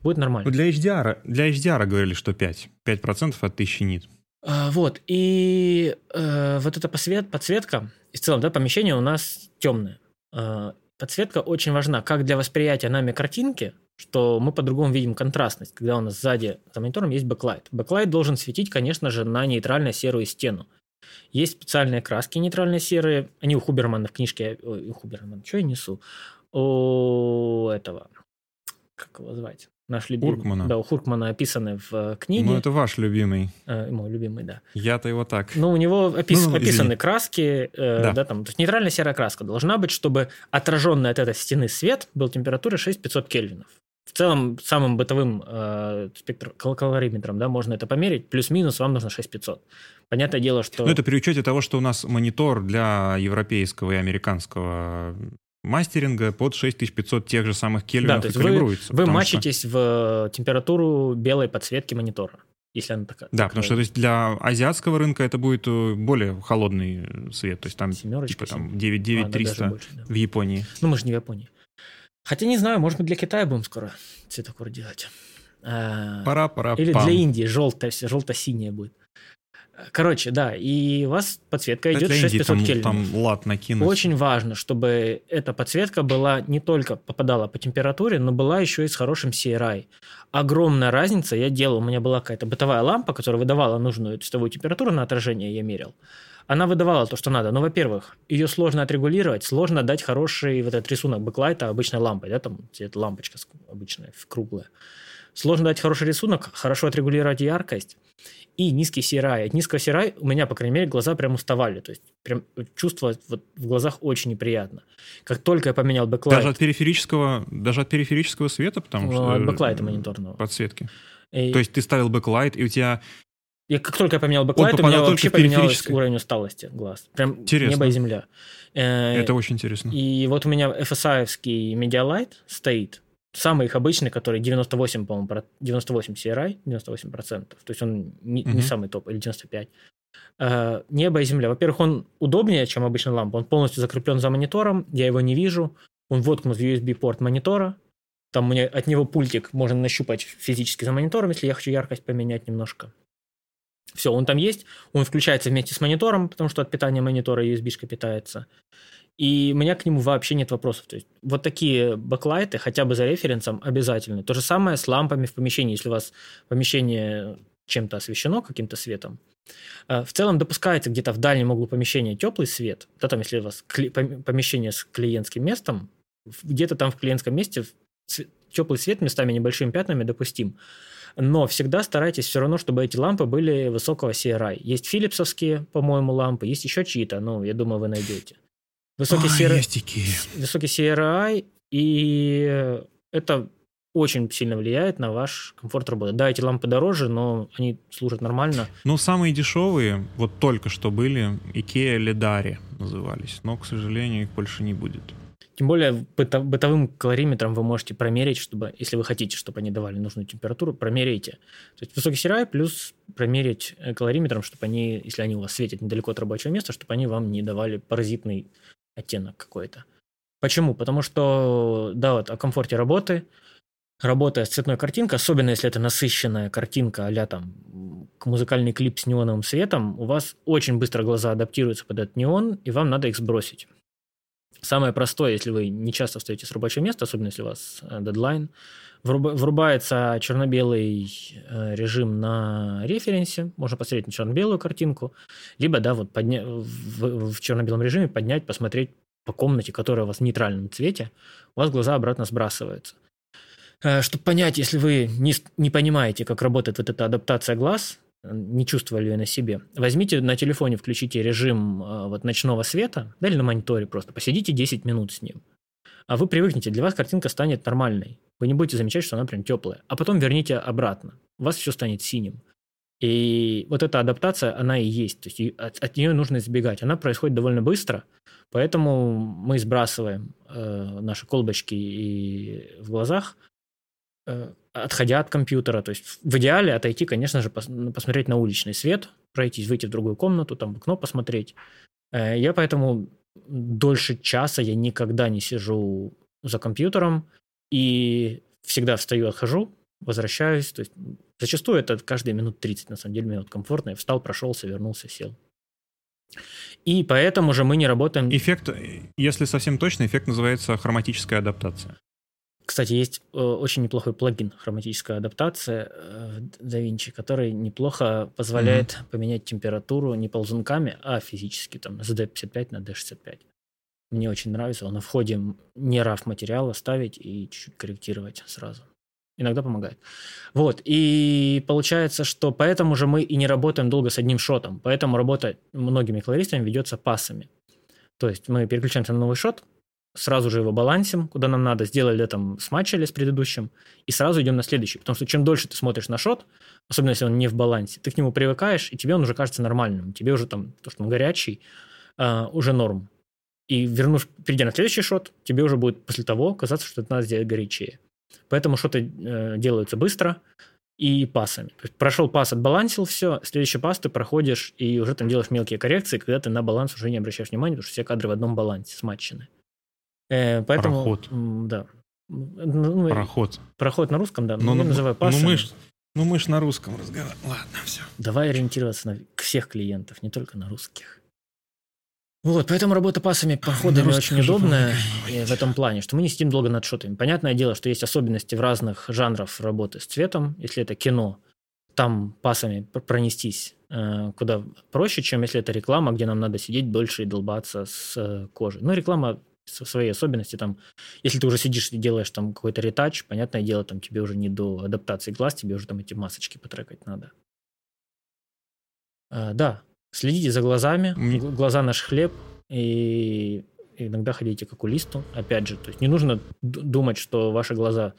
Будет нормально. Ну, для HDR, для HDR говорили, что 5. 5% от 1000 нит. А, вот, и э, вот эта подсвет, подсветка, и в целом, да, помещение у нас темное. Э, подсветка очень важна как для восприятия нами картинки, что мы по-другому видим контрастность, когда у нас сзади за монитором есть backlight. Backlight должен светить, конечно же, на нейтрально-серую стену. Есть специальные краски нейтрально-серые, они у Хубермана в книжке, ой, у Хубермана, что я несу? У этого, как его звать? Наш любимый. Хуркмана. Да, у Хуркмана описаны в э, книге. Ну, это ваш любимый. Э, мой любимый, да. Я-то его так. Ну, у него опис... ну, ну, описаны краски, э, да. да, там, то есть нейтральная серая краска должна быть, чтобы отраженный от этой стены свет был температурой 6500 кельвинов. В целом, самым бытовым э, спектр, калориметром, да, можно это померить, плюс-минус вам нужно 6500. Понятное дело, что... Ну, это при учете того, что у нас монитор для европейского и американского мастеринга под 6500 тех же самых кельвинов да, то есть калибруется. Вы, вы мачитесь что... в температуру белой подсветки монитора. Если она такая. Да, потому что то есть для азиатского рынка это будет э, более холодный свет. То есть там Семерочка, типа там 9 9 300 больше, да. в Японии. Ну, мы же не в Японии. Хотя не знаю, может быть, для Китая будем скоро цветокор делать. А, пора, пора. Или пам. для Индии желтое, желто-синее будет. Короче, да, и у вас подсветка идет 6500 там, кельвинов. Там лад накинуть. Очень важно, чтобы эта подсветка была не только попадала по температуре, но была еще и с хорошим CRI. Огромная разница. Я делал, у меня была какая-то бытовая лампа, которая выдавала нужную цветовую температуру на отражение, я мерил. Она выдавала то, что надо. Но, во-первых, ее сложно отрегулировать, сложно дать хороший вот этот рисунок backlight а обычной лампой, да, там это лампочка обычная, круглая. Сложно дать хороший рисунок, хорошо отрегулировать яркость и низкий CRI. От низкого CRI у меня, по крайней мере, глаза прям уставали. То есть прям чувство вот в глазах очень неприятно. Как только я поменял backlight... Даже от периферического, даже от периферического света, потому ну, что... От backlight а мониторного. Подсветки. И... То есть ты ставил backlight, и у тебя... Я как только я поменял backlight, у меня вообще поменялся уровень усталости глаз. Прям интересно. небо и земля. Э, Это очень интересно. И вот у меня FSI-овский Medialight стоит Самый их обычный, который 98, по-моему, 98 CRI, 98%. То есть он не, угу. не самый топ, или 95. Э, небо и земля. Во-первых, он удобнее, чем обычная лампа. Он полностью закреплен за монитором, я его не вижу. Он воткнут в USB-порт монитора. Там мне от него пультик можно нащупать физически за монитором, если я хочу яркость поменять немножко. Все, он там есть. Он включается вместе с монитором, потому что от питания монитора USB-шка питается. И у меня к нему вообще нет вопросов. То есть вот такие бэклайты хотя бы за референсом обязательны. То же самое с лампами в помещении. Если у вас помещение чем-то освещено, каким-то светом, э, в целом допускается где-то в дальнем углу помещения теплый свет. Да, там, если у вас помещение с клиентским местом, где-то там в клиентском месте теплый свет местами небольшими пятнами допустим. Но всегда старайтесь все равно, чтобы эти лампы были высокого CRI. Есть филипсовские, по-моему, лампы, есть еще чьи-то, ну, я думаю, вы найдете. Высокий, а, CR... Высокий CRI, и это очень сильно влияет на ваш комфорт работы. Да, эти лампы дороже, но они служат нормально. Ну, самые дешевые, вот только что были, IKEA Ledari назывались, но, к сожалению, их больше не будет. Тем более бытовым калориметром вы можете промерить, чтобы, если вы хотите, чтобы они давали нужную температуру, промеряйте. То есть высокий CRI плюс промерить э, калориметром, чтобы они, если они у вас светят недалеко от рабочего места, чтобы они вам не давали паразитный оттенок какой-то. Почему? Потому что, да, вот о комфорте работы, работая с цветной картинкой, особенно если это насыщенная картинка а там музыкальный клип с неоновым светом, у вас очень быстро глаза адаптируются под этот неон, и вам надо их сбросить. Самое простое, если вы не часто встаете с рабочего места, особенно если у вас э, дедлайн, врубается черно-белый э, режим на референсе, можно посмотреть на черно-белую картинку, либо, да, вот подня... в, в черно-белом режиме поднять, посмотреть по комнате, которая у вас в нейтральном цвете, у вас глаза обратно сбрасываются. Э, Чтобы понять, если вы не, не понимаете, как работает вот эта адаптация глаз, не чувствовали ее на себе, возьмите на телефоне, включите режим э, вот ночного света, да, или на мониторе просто, посидите 10 минут с ним. А вы привыкнете, для вас картинка станет нормальной. Вы не будете замечать, что она прям теплая. А потом верните обратно. У вас все станет синим. И вот эта адаптация, она и есть. То есть от, от нее нужно избегать. Она происходит довольно быстро, поэтому мы сбрасываем э, наши колбочки и в глазах. Э, отходя от компьютера. То есть в идеале отойти, конечно же, ну, посмотреть на уличный свет, пройтись, выйти в другую комнату, там в окно посмотреть. Э, я поэтому дольше часа я никогда не сижу за компьютером и всегда встаю, отхожу, возвращаюсь. То есть зачастую это каждые минут 30, на самом деле, минут комфортно. Я встал, прошелся, вернулся, сел. И поэтому же мы не работаем... Эффект, если совсем точно, эффект называется хроматическая адаптация. Кстати, есть э, очень неплохой плагин хроматическая адаптация э, в DaVinci, который неплохо позволяет mm-hmm. поменять температуру не ползунками, а физически, там, с D55 на D65. Мне очень нравится. Он на входе не RAW материала ставить и чуть-чуть корректировать сразу. Иногда помогает. Вот. И получается, что поэтому же мы и не работаем долго с одним шотом. Поэтому работа многими колористами ведется пасами. То есть мы переключаемся на новый шот, сразу же его балансим, куда нам надо, сделали там, смачили с предыдущим, и сразу идем на следующий. Потому что чем дольше ты смотришь на шот, особенно если он не в балансе, ты к нему привыкаешь, и тебе он уже кажется нормальным. Тебе уже там, то, что он горячий, э, уже норм. И вернув, перейдя на следующий шот, тебе уже будет после того казаться, что это надо сделать горячее. Поэтому шоты э, делаются быстро и пасами. То есть прошел пас, отбалансил все, следующий пас ты проходишь и уже там делаешь мелкие коррекции, когда ты на баланс уже не обращаешь внимания, потому что все кадры в одном балансе смачены. Поэтому, Проход. Да. Ну, Проход. Проход на русском, да. Но, ну, я называю пасами. Ну, мы ж, ну, мы ж на русском разговариваем. Ладно, все. Давай ориентироваться на всех клиентов, не только на русских. Вот, поэтому работа пасами, проходами очень удобная в этом плане, что мы не сидим долго над шотами. Понятное дело, что есть особенности в разных жанрах работы с цветом. Если это кино, там пасами пронестись э, куда проще, чем если это реклама, где нам надо сидеть дольше и долбаться с э, кожей. Ну, реклама своей особенности, там, если ты уже сидишь и делаешь там какой-то ретач, понятное дело, там тебе уже не до адаптации глаз, тебе уже там эти масочки потрекать надо. А, да, следите за глазами, Мне... глаза наш хлеб, и иногда ходите к окулисту, опять же, то есть не нужно думать, что ваши глаза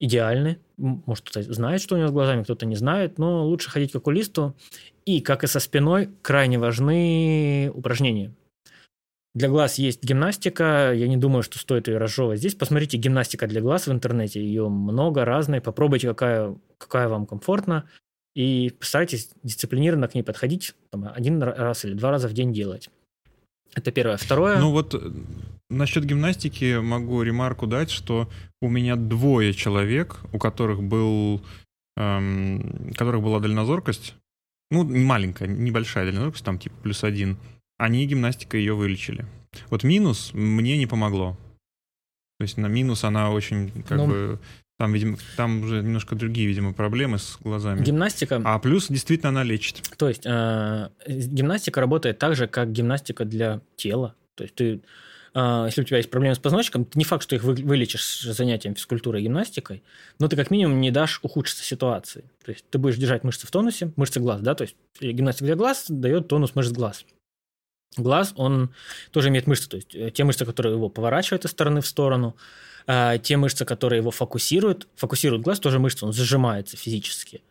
идеальны, может кто-то знает, что у него с глазами, кто-то не знает, но лучше ходить к окулисту, и, как и со спиной, крайне важны упражнения. Для глаз есть гимнастика. Я не думаю, что стоит ее разжевывать здесь. Посмотрите гимнастика для глаз в интернете. Ее много, разной. Попробуйте, какая, какая вам комфортна. И постарайтесь дисциплинированно к ней подходить. Там, один раз или два раза в день делать. Это первое. Второе... Ну вот э, насчет гимнастики могу ремарку дать, что у меня двое человек, у которых был, эм, которых была дальнозоркость. Ну, маленькая, небольшая дальнозоркость, там типа плюс один они гимнастика ее вылечили. Вот минус мне не помогло. То есть на минус она очень как ну, бы там, видимо, там уже немножко другие, видимо, проблемы с глазами. Гимнастика. А плюс действительно она лечит. То есть э, гимнастика работает так же, как гимнастика для тела. То есть ты, э, если у тебя есть проблемы с позвоночником, не факт, что их вы, вылечишь занятием физкультурой и гимнастикой, но ты как минимум не дашь ухудшиться ситуации. То есть ты будешь держать мышцы в тонусе, мышцы глаз, да, то есть гимнастика для глаз дает тонус мышц глаз. Глаз, он тоже имеет мышцы, то есть э, те мышцы, которые его поворачивают из стороны в сторону, а те мышцы, которые его фокусируют, фокусируют глаз, тоже мышцы, он зажимается физически.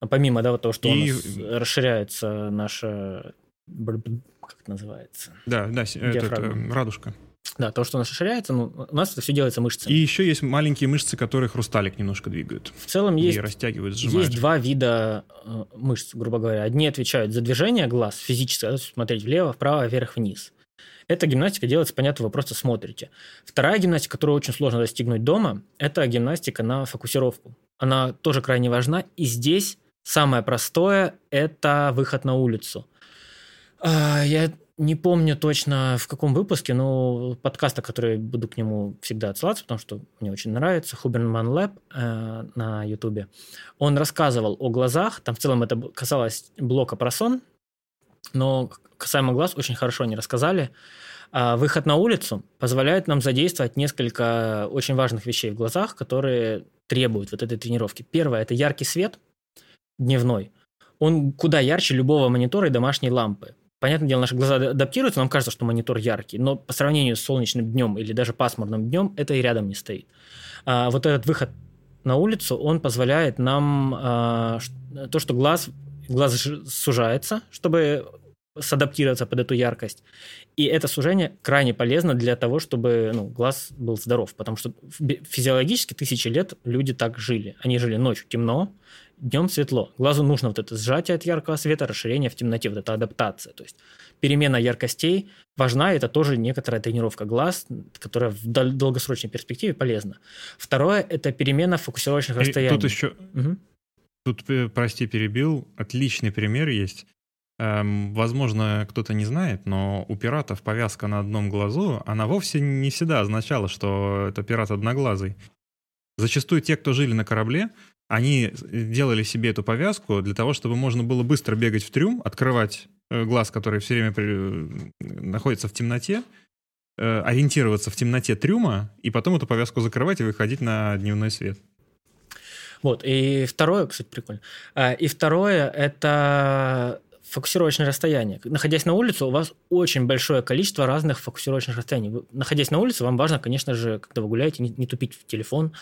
А помимо да, того, что И... у нас расширяется наша... Как это называется? Да, да, это, это, радужка. Да, то, что у нас расширяется, ну, у нас это все делается мышцами. И еще есть маленькие мышцы, которые хрусталик немножко двигают. В целом есть, и растягивают, сжимают. есть два вида э, мышц, грубо говоря. Одни отвечают за движение глаз физически, смотреть влево, вправо, вверх, вниз. Эта гимнастика делается, понятно, вы просто смотрите. Вторая гимнастика, которую очень сложно достигнуть дома, это гимнастика на фокусировку. Она тоже крайне важна. И здесь самое простое – это выход на улицу. А, я не помню точно в каком выпуске, но подкаста, который буду к нему всегда отсылаться, потому что мне очень нравится, Хуберман Лэб э, на Ютубе. Он рассказывал о глазах, там в целом это касалось блока про сон, но касаемо глаз очень хорошо они рассказали. А выход на улицу позволяет нам задействовать несколько очень важных вещей в глазах, которые требуют вот этой тренировки. Первое – это яркий свет дневной. Он куда ярче любого монитора и домашней лампы. Понятное дело, наши глаза адаптируются, нам кажется, что монитор яркий, но по сравнению с солнечным днем или даже пасмурным днем это и рядом не стоит. А, вот этот выход на улицу, он позволяет нам а, то, что глаз, глаз сужается, чтобы садаптироваться под эту яркость. И это сужение крайне полезно для того, чтобы ну, глаз был здоров, потому что физиологически тысячи лет люди так жили. Они жили ночью темно, днем светло. Глазу нужно вот это сжатие от яркого света, расширение в темноте, вот эта адаптация. То есть перемена яркостей важна, это тоже некоторая тренировка глаз, которая в долгосрочной перспективе полезна. Второе – это перемена фокусировочных расстояний. Тут еще, угу. тут, прости, перебил, отличный пример есть. Эм, возможно, кто-то не знает, но у пиратов повязка на одном глазу, она вовсе не всегда означала, что это пират одноглазый. Зачастую те, кто жили на корабле, они делали себе эту повязку для того, чтобы можно было быстро бегать в трюм, открывать э, глаз, который все время при... находится в темноте, э, ориентироваться в темноте трюма, и потом эту повязку закрывать и выходить на дневной свет. Вот, и второе, кстати, прикольно. А, и второе, это фокусировочное расстояние. Находясь на улице, у вас очень большое количество разных фокусировочных расстояний. Вы, находясь на улице, вам важно, конечно же, когда вы гуляете, не, не тупить в телефон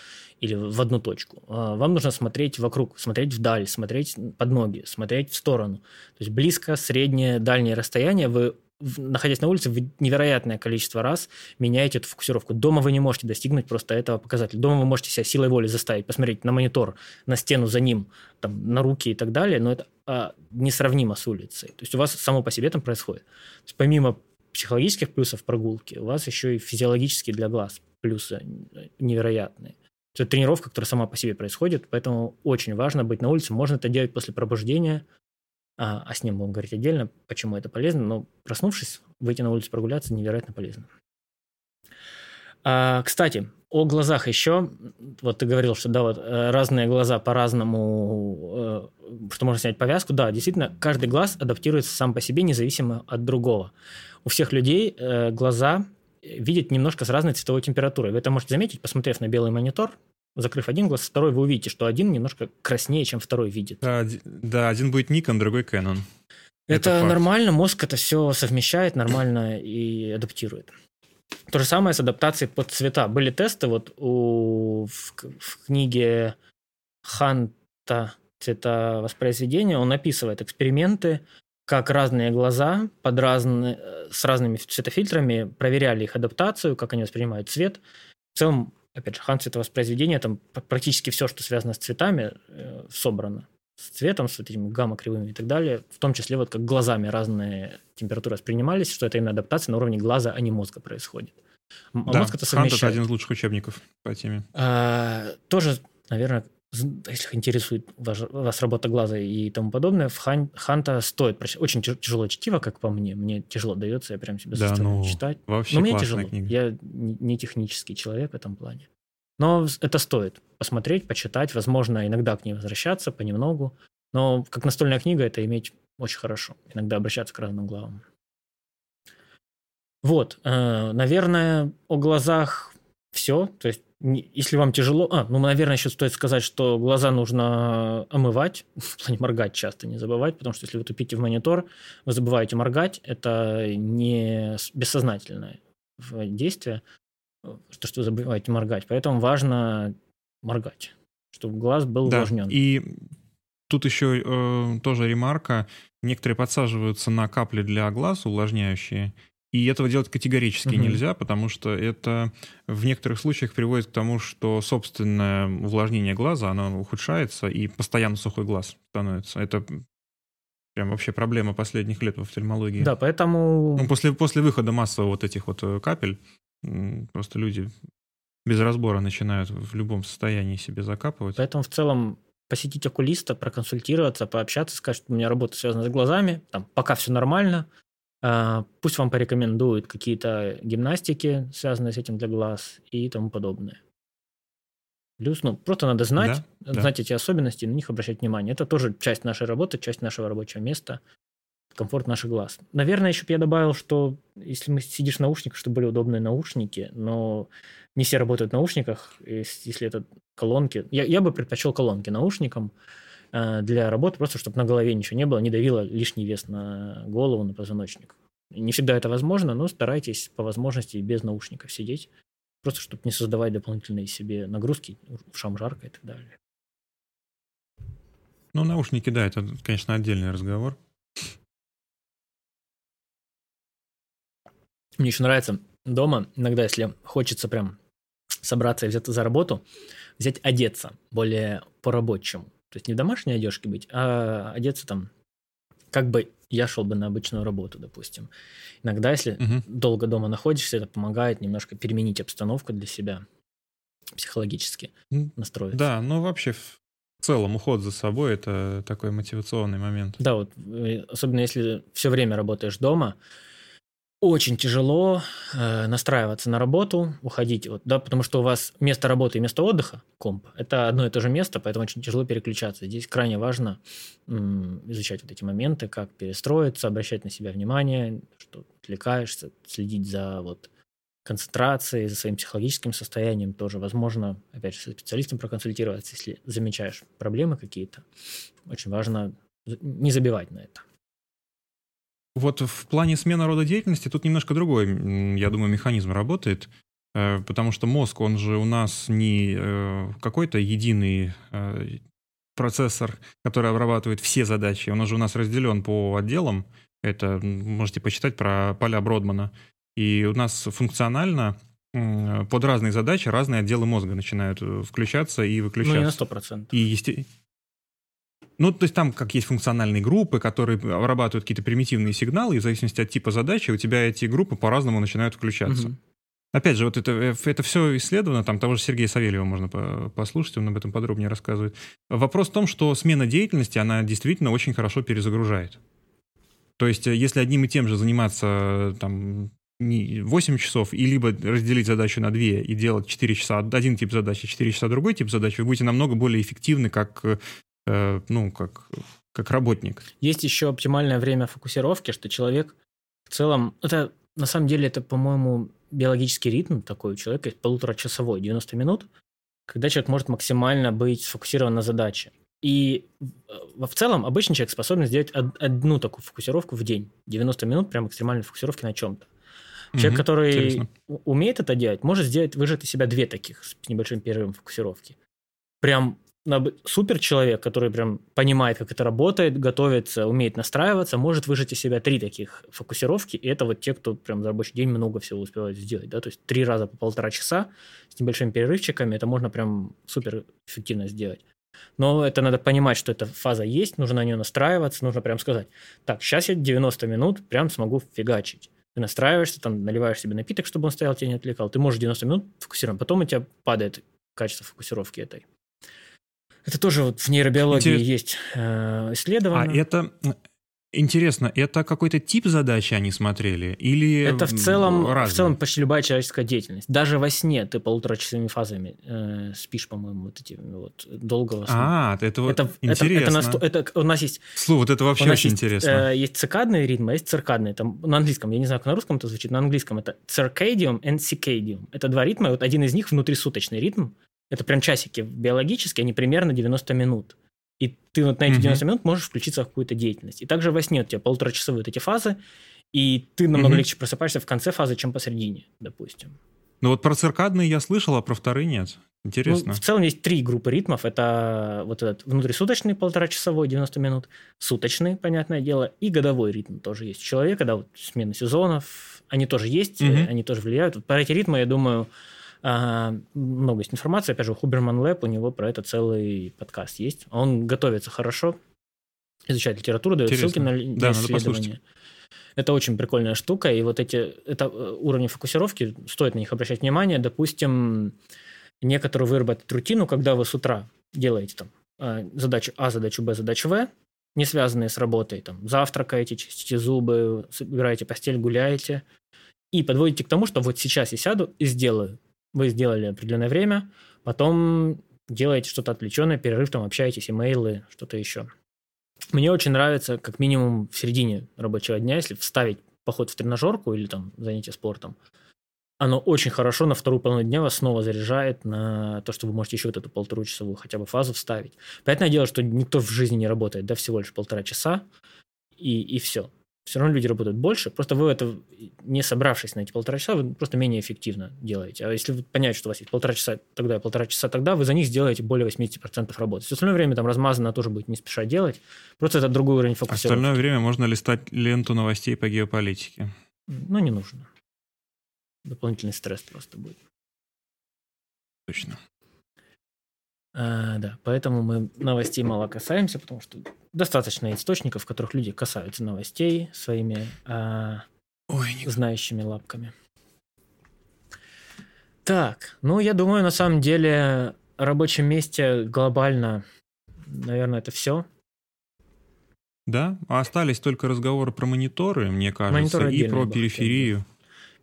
или в одну точку. А, вам нужно смотреть вокруг, смотреть вдаль, смотреть под ноги, смотреть в сторону. То есть близко, среднее, дальнее расстояние вы находясь на улице, вы невероятное количество раз меняете эту фокусировку. Дома вы не можете достигнуть просто этого показателя. Дома вы можете себя силой воли заставить посмотреть на монитор, на стену за ним, там, на руки и так далее, но это а, несравнимо с улицей. То есть у вас само по себе там происходит. То есть помимо психологических плюсов прогулки, у вас еще и физиологические для глаз плюсы невероятные. Это тренировка, которая сама по себе происходит, поэтому очень важно быть на улице. Можно это делать после пробуждения, а, а сне будем говорить отдельно, почему это полезно, но проснувшись, выйти на улицу прогуляться невероятно полезно. А, кстати, о глазах еще. Вот ты говорил, что да, вот э, разные глаза по-разному, э, что можно снять повязку. Да, действительно, каждый глаз адаптируется сам по себе, независимо от другого. У всех людей э, глаза видят немножко с разной цветовой температурой. Вы это можете заметить, посмотрев на белый монитор, закрыв один глаз, второй вы увидите, что один немножко краснее, чем второй видит. Да, да один будет Nikon, другой Canon. Это, это нормально, мозг это все совмещает нормально и адаптирует. То же самое с адаптацией под цвета. Были тесты вот у, в, в книге Ханта цвета воспроизведения, он описывает эксперименты, как разные глаза под разные, с разными цветофильтрами проверяли их адаптацию, как они воспринимают цвет. В целом опять же, хан цветовоспроизведение, там практически все, что связано с цветами, э, собрано. С цветом, с этими гамма-кривыми и так далее. В том числе вот как глазами разные температуры воспринимались, что это именно адаптация на уровне глаза, а не мозга происходит. А да, мозг это совмещает. это один из лучших учебников по теме. А, тоже, наверное, если интересует ваш, вас работа глаза и тому подобное, в Хан, Ханта стоит прочитать. Очень тяжело чтиво, как по мне. Мне тяжело дается, я прям себе да, ну, читать. Вообще Но мне тяжело. Книга. Я не технический человек в этом плане. Но это стоит посмотреть, почитать, возможно, иногда к ней возвращаться понемногу. Но как настольная книга это иметь очень хорошо. Иногда обращаться к разным главам. Вот, э, наверное, о глазах все. То есть если вам тяжело... А, ну, наверное, еще стоит сказать, что глаза нужно омывать, в плане моргать часто не забывать, потому что если вы тупите в монитор, вы забываете моргать, это не бессознательное действие, то, что вы забываете моргать. Поэтому важно моргать, чтобы глаз был да, увлажнен. И тут еще э, тоже ремарка. Некоторые подсаживаются на капли для глаз увлажняющие, и этого делать категорически угу. нельзя, потому что это в некоторых случаях приводит к тому, что собственное увлажнение глаза, оно ухудшается, и постоянно сухой глаз становится. Это прям вообще проблема последних лет в офтальмологии. Да, поэтому... Ну, после, после выхода массово вот этих вот э, капель, просто люди без разбора начинают в любом состоянии себе закапывать. Поэтому в целом посетить окулиста, проконсультироваться, пообщаться, сказать, что у меня работа связана с глазами, там, пока все нормально, пусть вам порекомендуют какие-то гимнастики, связанные с этим для глаз и тому подобное. Плюс, ну, просто надо знать, да, знать да. эти особенности, на них обращать внимание. Это тоже часть нашей работы, часть нашего рабочего места, комфорт наших глаз. Наверное, еще бы я добавил, что если мы сидишь в наушниках, чтобы были удобные наушники, но не все работают в наушниках, если это колонки. Я, я бы предпочел колонки наушникам, для работы, просто чтобы на голове ничего не было, не давило лишний вес на голову, на позвоночник. Не всегда это возможно, но старайтесь по возможности без наушников сидеть, просто чтобы не создавать дополнительные себе нагрузки, ушам жарко и так далее. Ну, наушники, да, это, конечно, отдельный разговор. Мне еще нравится дома, иногда, если хочется прям собраться и взяться за работу, взять одеться более по-рабочему. То есть не в домашней одежке быть, а одеться там, как бы я шел бы на обычную работу, допустим. Иногда, если угу. долго дома находишься, это помогает немножко переменить обстановку для себя психологически настроиться. Да, ну вообще в целом уход за собой это такой мотивационный момент. Да, вот э, особенно если все время работаешь дома, очень тяжело э, настраиваться на работу, уходить, вот, да, потому что у вас место работы и место отдыха, комп, это одно и то же место, поэтому очень тяжело переключаться. Здесь крайне важно м, изучать вот эти моменты, как перестроиться, обращать на себя внимание, что отвлекаешься, следить за вот концентрацией, за своим психологическим состоянием тоже. Возможно, опять же, со специалистом проконсультироваться, если замечаешь проблемы какие-то. Очень важно не забивать на это. Вот в плане смены рода деятельности тут немножко другой, я думаю, механизм работает, э, потому что мозг, он же у нас не э, какой-то единый э, процессор, который обрабатывает все задачи, он же у нас разделен по отделам, это можете почитать про поля Бродмана, и у нас функционально под разные задачи разные отделы мозга начинают включаться и выключаться. Ну, не на 100%. И, есте... Ну, то есть там как есть функциональные группы, которые обрабатывают какие-то примитивные сигналы, и в зависимости от типа задачи у тебя эти группы по-разному начинают включаться. Угу. Опять же, вот это, э, это все исследовано, там того же Сергея Савельева можно послушать, он об этом подробнее рассказывает. Вопрос в том, что смена деятельности, она действительно очень хорошо перезагружает. То есть, э, если одним и тем же заниматься там, не 8 часов, и либо разделить задачу на 2 и делать 4 часа один тип задачи, 4 часа другой тип задачи, вы будете намного более эффективны как э, Э, ну, как, как работник. Есть еще оптимальное время фокусировки, что человек в целом... Это, на самом деле, это, по-моему, биологический ритм такой у человека, полуторачасовой, 90 минут, когда человек может максимально быть сфокусирован на задаче. И в целом обычный человек способен сделать одну такую фокусировку в день. 90 минут прям экстремальной фокусировки на чем-то. Человек, угу, который интересно. умеет это делать, может сделать, выжать из себя две таких с небольшим перерывом фокусировки. Прям супер человек, который прям понимает, как это работает, готовится, умеет настраиваться, может выжать из себя три таких фокусировки, и это вот те, кто прям за рабочий день много всего успевает сделать, да, то есть три раза по полтора часа с небольшими перерывчиками, это можно прям супер эффективно сделать. Но это надо понимать, что эта фаза есть, нужно на нее настраиваться, нужно прям сказать, так, сейчас я 90 минут прям смогу фигачить. Ты настраиваешься, там наливаешь себе напиток, чтобы он стоял, тебя не отвлекал. Ты можешь 90 минут фокусировать, потом у тебя падает качество фокусировки этой. Это тоже вот в нейробиологии Интерес... есть э, исследование. А это Интересно, это какой-то тип задачи они смотрели? Или это в целом, разные? в целом почти любая человеческая деятельность. Даже во сне ты полуторачасовыми фазами э, спишь, по-моему, вот эти вот долгого сна. А, это вот это, интересно. Это, это, это, у нас есть... Слово, вот это вообще очень есть, интересно. Э, есть цикадные ритмы, а есть циркадные. Там, на английском, я не знаю, как на русском это звучит, на английском это circadium and circadium. Это два ритма, и вот один из них внутрисуточный ритм, это прям часики биологически, они примерно 90 минут. И ты вот на эти 90 минут можешь включиться в какую-то деятельность. И также во сне у тебя полуторачасовые вот эти фазы, и ты намного легче просыпаешься в конце фазы, чем посередине, допустим. Ну вот про циркадные я слышал, а про вторые нет. Интересно. Ну, в целом есть три группы ритмов. Это вот этот внутрисуточный полуторачасовой, 90 минут, суточный, понятное дело, и годовой ритм тоже есть у человека, да, вот смена сезонов, они тоже есть, угу. они тоже влияют. Вот про эти ритмы, я думаю, а, много есть информации. Опять же, Хуберман Лэб, у него про это целый подкаст есть. Он готовится хорошо, изучает литературу, дает Интересно. ссылки на, да, исследования. Это очень прикольная штука, и вот эти это э, уровни фокусировки, стоит на них обращать внимание. Допустим, некоторую выработать рутину, когда вы с утра делаете там а, задачу А, задачу Б, задачу В, не связанные с работой, там, завтракаете, чистите зубы, собираете постель, гуляете, и подводите к тому, что вот сейчас я сяду и сделаю вы сделали определенное время, потом делаете что-то отвлеченное, перерыв, там общаетесь, имейлы, что-то еще. Мне очень нравится, как минимум в середине рабочего дня, если вставить поход в тренажерку или там занятие спортом, оно очень хорошо на вторую половину дня вас снова заряжает на то, что вы можете еще вот эту полуторачасовую хотя бы фазу вставить. Понятное дело, что никто в жизни не работает, да, всего лишь полтора часа, и, и все все равно люди работают больше, просто вы это, не собравшись на эти полтора часа, вы просто менее эффективно делаете. А если вы понимаете, что у вас есть полтора часа тогда и полтора часа тогда, вы за них сделаете более 80% работы. Все остальное время там размазано тоже будет не спеша делать, просто это другой уровень фокусировки. Остальное время можно листать ленту новостей по геополитике. Ну, не нужно. дополнительный стресс просто будет. Точно. А, да, поэтому мы новостей мало касаемся, потому что достаточно источников, в которых люди касаются новостей своими а, Ой, не... знающими лапками. Так, ну я думаю, на самом деле рабочем месте глобально, наверное, это все. Да, а остались только разговоры про мониторы, мне кажется, Мониторы и про периферию.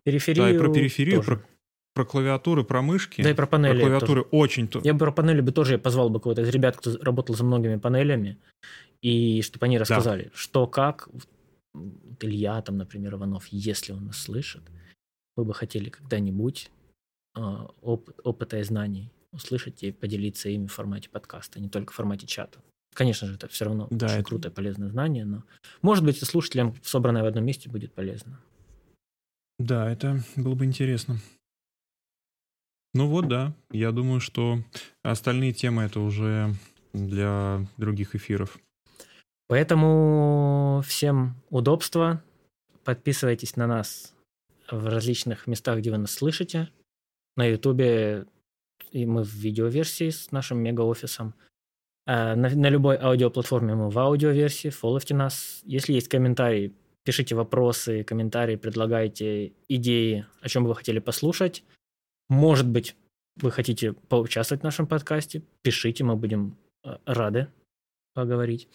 Периферию Да, и про периферию, тоже. про, про клавиатуры, про мышки. Да и про про панели. клавиатуры очень... то- тоже. Я бы про панели бы тоже позвал бы кого-то из ребят, кто работал за многими панелями, и чтобы они рассказали, что как. Вот Илья, там, например, Иванов, если он нас слышит, вы бы хотели когда-нибудь а, оп- опыта и знаний услышать и поделиться ими в формате подкаста, не только в формате чата. Конечно же, это все равно Да, очень это- крутое, полезное знание, но, может быть, и слушателям, собранное в одном месте, будет полезно. Да, это было бы интересно. Ну вот, да. Я думаю, что остальные темы это уже для других эфиров. Поэтому всем удобства. Подписывайтесь на нас в различных местах, где вы нас слышите. На Ютубе и мы в видеоверсии с нашим мега-офисом. А На, на любой аудиоплатформе мы в аудиоверсии. Фолловьте нас. Если есть комментарии, пишите вопросы, комментарии, предлагайте идеи, о чем бы вы хотели послушать. Может быть, вы хотите поучаствовать в нашем подкасте. Пишите, мы будем э, рады поговорить.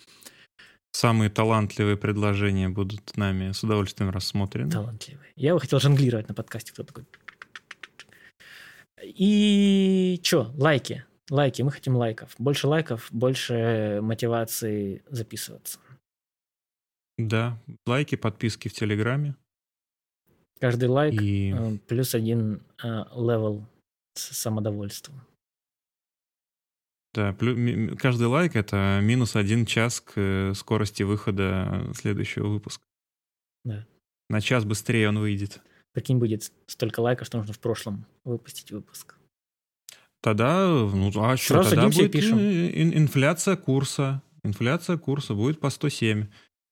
Самые талантливые предложения будут нами с удовольствием рассмотрены. Талантливый. Я бы хотел жонглировать на подкасте. Кто такой? И чё, лайки. Лайки. Мы хотим лайков. Больше лайков, больше мотивации записываться. Да, лайки, подписки в Телеграме. Каждый лайк И э, плюс один э, level с самодовольством. да, каждый лайк это минус один час к э, скорости выхода следующего выпуска. Да. На час быстрее он выйдет. Прикинь, будет столько лайков, что нужно в прошлом выпустить выпуск. Тогда, ну, а что, Сразу тогда будет пишем. ин- инфляция курса. Инфляция курса будет по 107.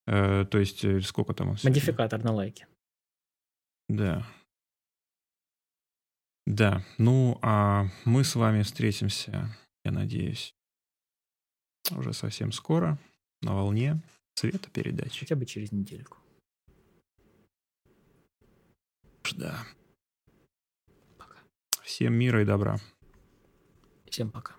Э, то есть, сколько там? Модификатор на лайке. Да. Да, ну, а мы с вами встретимся, я надеюсь, уже совсем скоро на волне цвета передачи. Хотя бы через недельку. Да. Пока. Всем мира и добра. Всем пока.